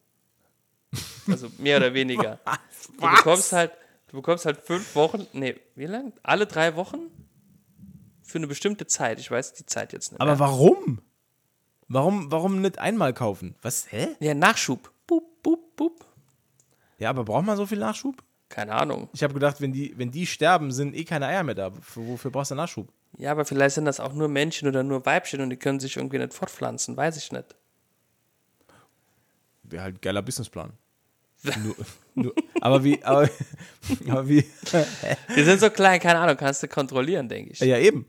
S2: Also mehr oder weniger. Du bekommst halt, du bekommst halt fünf Wochen, nee, wie lang? Alle drei Wochen? Für eine bestimmte Zeit. Ich weiß die Zeit jetzt nicht.
S1: Aber
S2: mehr.
S1: warum? Warum, warum nicht einmal kaufen? Was? Hä?
S2: Ja, Nachschub. Boop, boop, boop.
S1: Ja, aber braucht man so viel Nachschub?
S2: Keine Ahnung.
S1: Ich habe gedacht, wenn die, wenn die sterben, sind eh keine Eier mehr da. Für, wofür brauchst du Nachschub?
S2: Ja, aber vielleicht sind das auch nur Männchen oder nur Weibchen und die können sich irgendwie nicht fortpflanzen, weiß ich nicht.
S1: Wäre halt ein geiler Businessplan. nur, nur, aber wie, aber, aber wie,
S2: Die sind so klein, keine Ahnung, kannst du kontrollieren, denke ich.
S1: ja eben.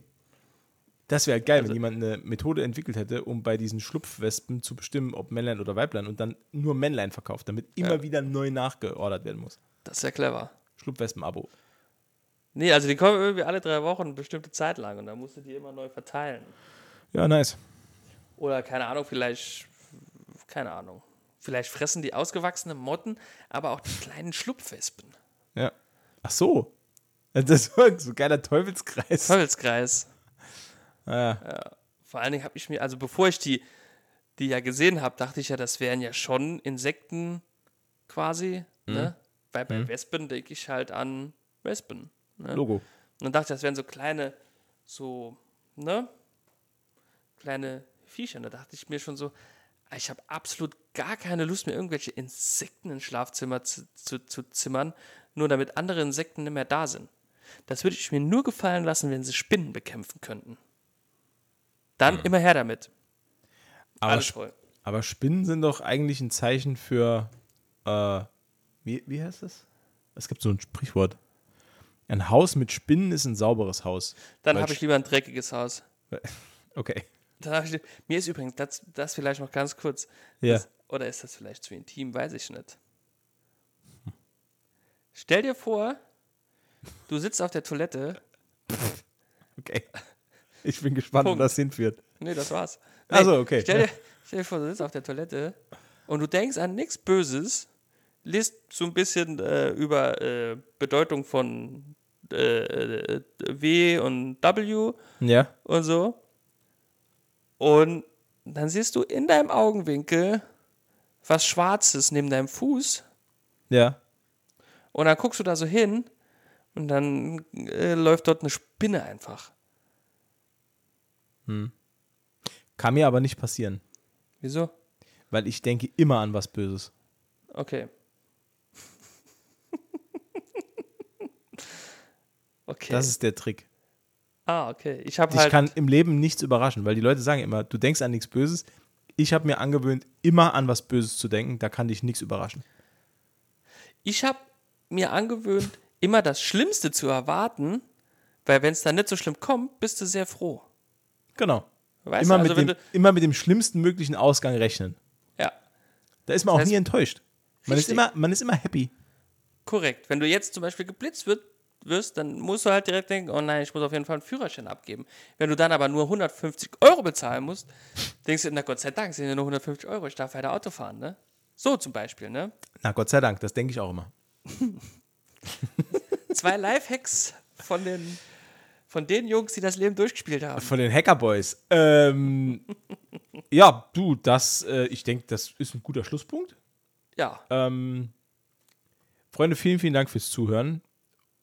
S1: Das wäre halt geil,
S2: Also
S1: wenn jemand eine Methode entwickelt hätte, um bei diesen Schlupfwespen zu bestimmen, ob Männlein oder Weiblein und dann nur Männlein verkauft, damit immer
S2: Ja.
S1: wieder neu nachgeordert werden muss.
S2: Das ist ja clever.
S1: Schlupfwespen-Abo.
S2: Nee, also die kommen irgendwie alle drei Wochen eine bestimmte Zeit lang und dann musst du die immer neu verteilen.
S1: Ja, nice.
S2: Oder keine Ahnung, vielleicht, keine Ahnung. Vielleicht fressen die ausgewachsenen Motten, aber auch die kleinen Schlupfwespen.
S1: Ja. Ach so. Das war so ein geiler Teufelskreis.
S2: Teufelskreis.
S1: Ja.
S2: Vor allen Dingen habe ich mir, also bevor ich die, die ja gesehen habe, dachte ich ja, das wären ja schon Insekten quasi. Ne? Weil bei Wespen denke ich halt an Wespen. Ne?
S1: Logo.
S2: Und dann dachte ich, das wären so kleine, so, ne? Kleine Viecher. Und da dachte ich mir schon so, Ich habe absolut gar keine Lust mehr, irgendwelche Insekten ins Schlafzimmer zu, zu, zu zimmern, nur damit andere Insekten nicht mehr da sind. Das würde ich mir nur gefallen lassen, wenn sie Spinnen bekämpfen könnten. Dann immer her damit.
S1: Aber,
S2: Alles voll.
S1: aber Spinnen sind doch eigentlich ein Zeichen für, äh, wie, wie heißt das? Es gibt so ein Sprichwort. Ein Haus mit Spinnen ist ein sauberes Haus.
S2: Dann habe ich lieber ein dreckiges Haus.
S1: Okay.
S2: Ich, mir ist übrigens, das, das vielleicht noch ganz kurz.
S1: Ja.
S2: Das, oder ist das vielleicht zu intim? Weiß ich nicht. Stell dir vor, du sitzt auf der Toilette.
S1: Okay. Ich bin gespannt, wo
S2: Punkt.
S1: das hinführt.
S2: Nee, das war's.
S1: Ach so, okay.
S2: Stell dir, stell dir vor, du sitzt auf der Toilette und du denkst an nichts Böses, liest so ein bisschen äh, über äh, Bedeutung von äh, äh, W und W
S1: Ja.
S2: und so. Und dann siehst du in deinem Augenwinkel was Schwarzes neben deinem Fuß.
S1: Ja.
S2: Und dann guckst du da so hin und dann äh, läuft dort eine Spinne einfach.
S1: Kann mir aber nicht passieren,
S2: Wieso?
S1: weil ich denke immer an was Böses.
S2: Okay. Okay.
S1: Das ist der Trick.
S2: ah, okay. Ich habe halt.
S1: kann im Leben nichts überraschen, weil die Leute sagen immer, du denkst an nichts Böses. Ich habe mir angewöhnt, immer an was Böses zu denken. Da kann dich nichts überraschen.
S2: Ich habe mir angewöhnt, immer das Schlimmste zu erwarten, weil wenn es dann nicht so schlimm kommt, bist du sehr froh.
S1: Genau.
S2: Weißt
S1: Immer,
S2: du, also
S1: mit dem, immer mit dem schlimmsten möglichen Ausgang rechnen.
S2: ja,
S1: Da ist man auch
S2: heißt-
S1: nie enttäuscht. Man ist, immer, man ist immer happy.
S2: korrekt. Wenn du jetzt zum Beispiel geblitzt wird, wirst, dann musst du halt direkt denken, oh nein, ich muss auf jeden Fall einen Führerschein abgeben. Wenn du dann aber nur 150 Euro bezahlen musst, denkst du, na Gott sei Dank sind ja nur 150 Euro, ich darf weiter Auto fahren, ne? So zum Beispiel, ne?
S1: Na Gott sei Dank, das denke ich auch immer.
S2: Zwei Lifehacks von den, von den Jungs, die das Leben durchgespielt haben.
S1: Von den Hackerboys. Ähm, ja, du, das, äh, ich denke, das ist ein guter Schlusspunkt.
S2: Ja,
S1: Ähm, Freunde, vielen, vielen Dank fürs Zuhören.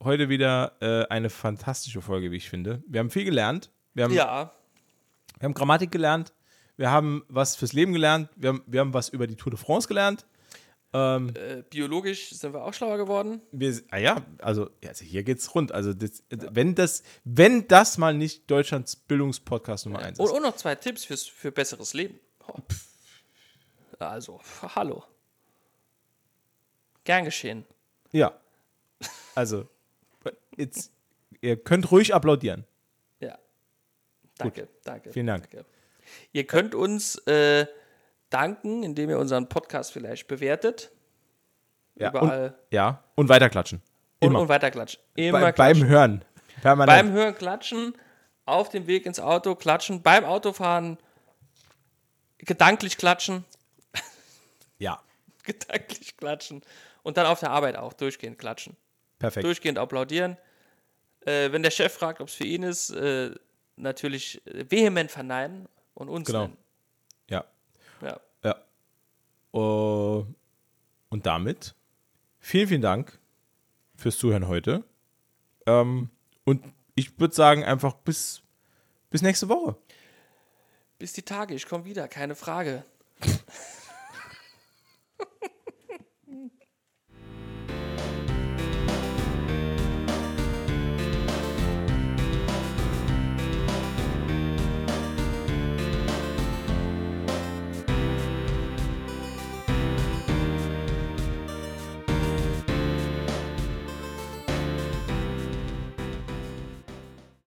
S1: Heute wieder äh, eine fantastische Folge, wie ich finde. Wir haben viel gelernt. Wir haben,
S2: ja,
S1: wir haben Grammatik gelernt. Wir haben was fürs Leben gelernt. Wir haben, wir haben was über die Tour de France gelernt. Ähm,
S2: äh, biologisch sind wir auch schlauer geworden.
S1: wir, ah ja, also, ja, also hier geht's rund. Also das, wenn das, wenn das mal nicht Deutschlands Bildungspodcast Nummer 1
S2: Und,
S1: ist.
S2: und noch zwei Tipps fürs, für besseres Leben. Oh. Also, hallo. Gern geschehen.
S1: Ja. Also, jetzt, ihr könnt ruhig applaudieren.
S2: Ja. Danke, danke.
S1: Vielen Dank.
S2: Danke. Ihr könnt uns äh, danken, indem ihr unseren Podcast vielleicht bewertet.
S1: Ja,
S2: Überall.
S1: Und, ja, und weiterklatschen.
S2: Und,
S1: Immer.
S2: und weiterklatschen. Immer
S1: Bei,
S2: klatschen.
S1: beim Hören. Permanent.
S2: Beim Hören klatschen, auf dem Weg ins Auto klatschen, beim Autofahren gedanklich klatschen,
S1: ja,
S2: gedanklich klatschen und dann auf der Arbeit auch durchgehend klatschen.
S1: Perfekt.
S2: Durchgehend applaudieren. Äh, wenn der Chef fragt, ob es für ihn ist, äh, natürlich vehement verneinen und uns
S1: Genau.
S2: nennen.
S1: Ja.
S2: Ja.
S1: Ja. Uh, und damit vielen, vielen Dank fürs Zuhören heute. Ähm, und ich würde sagen, einfach bis, bis nächste Woche.
S2: Bis die Tage, ich komme wieder, keine Frage.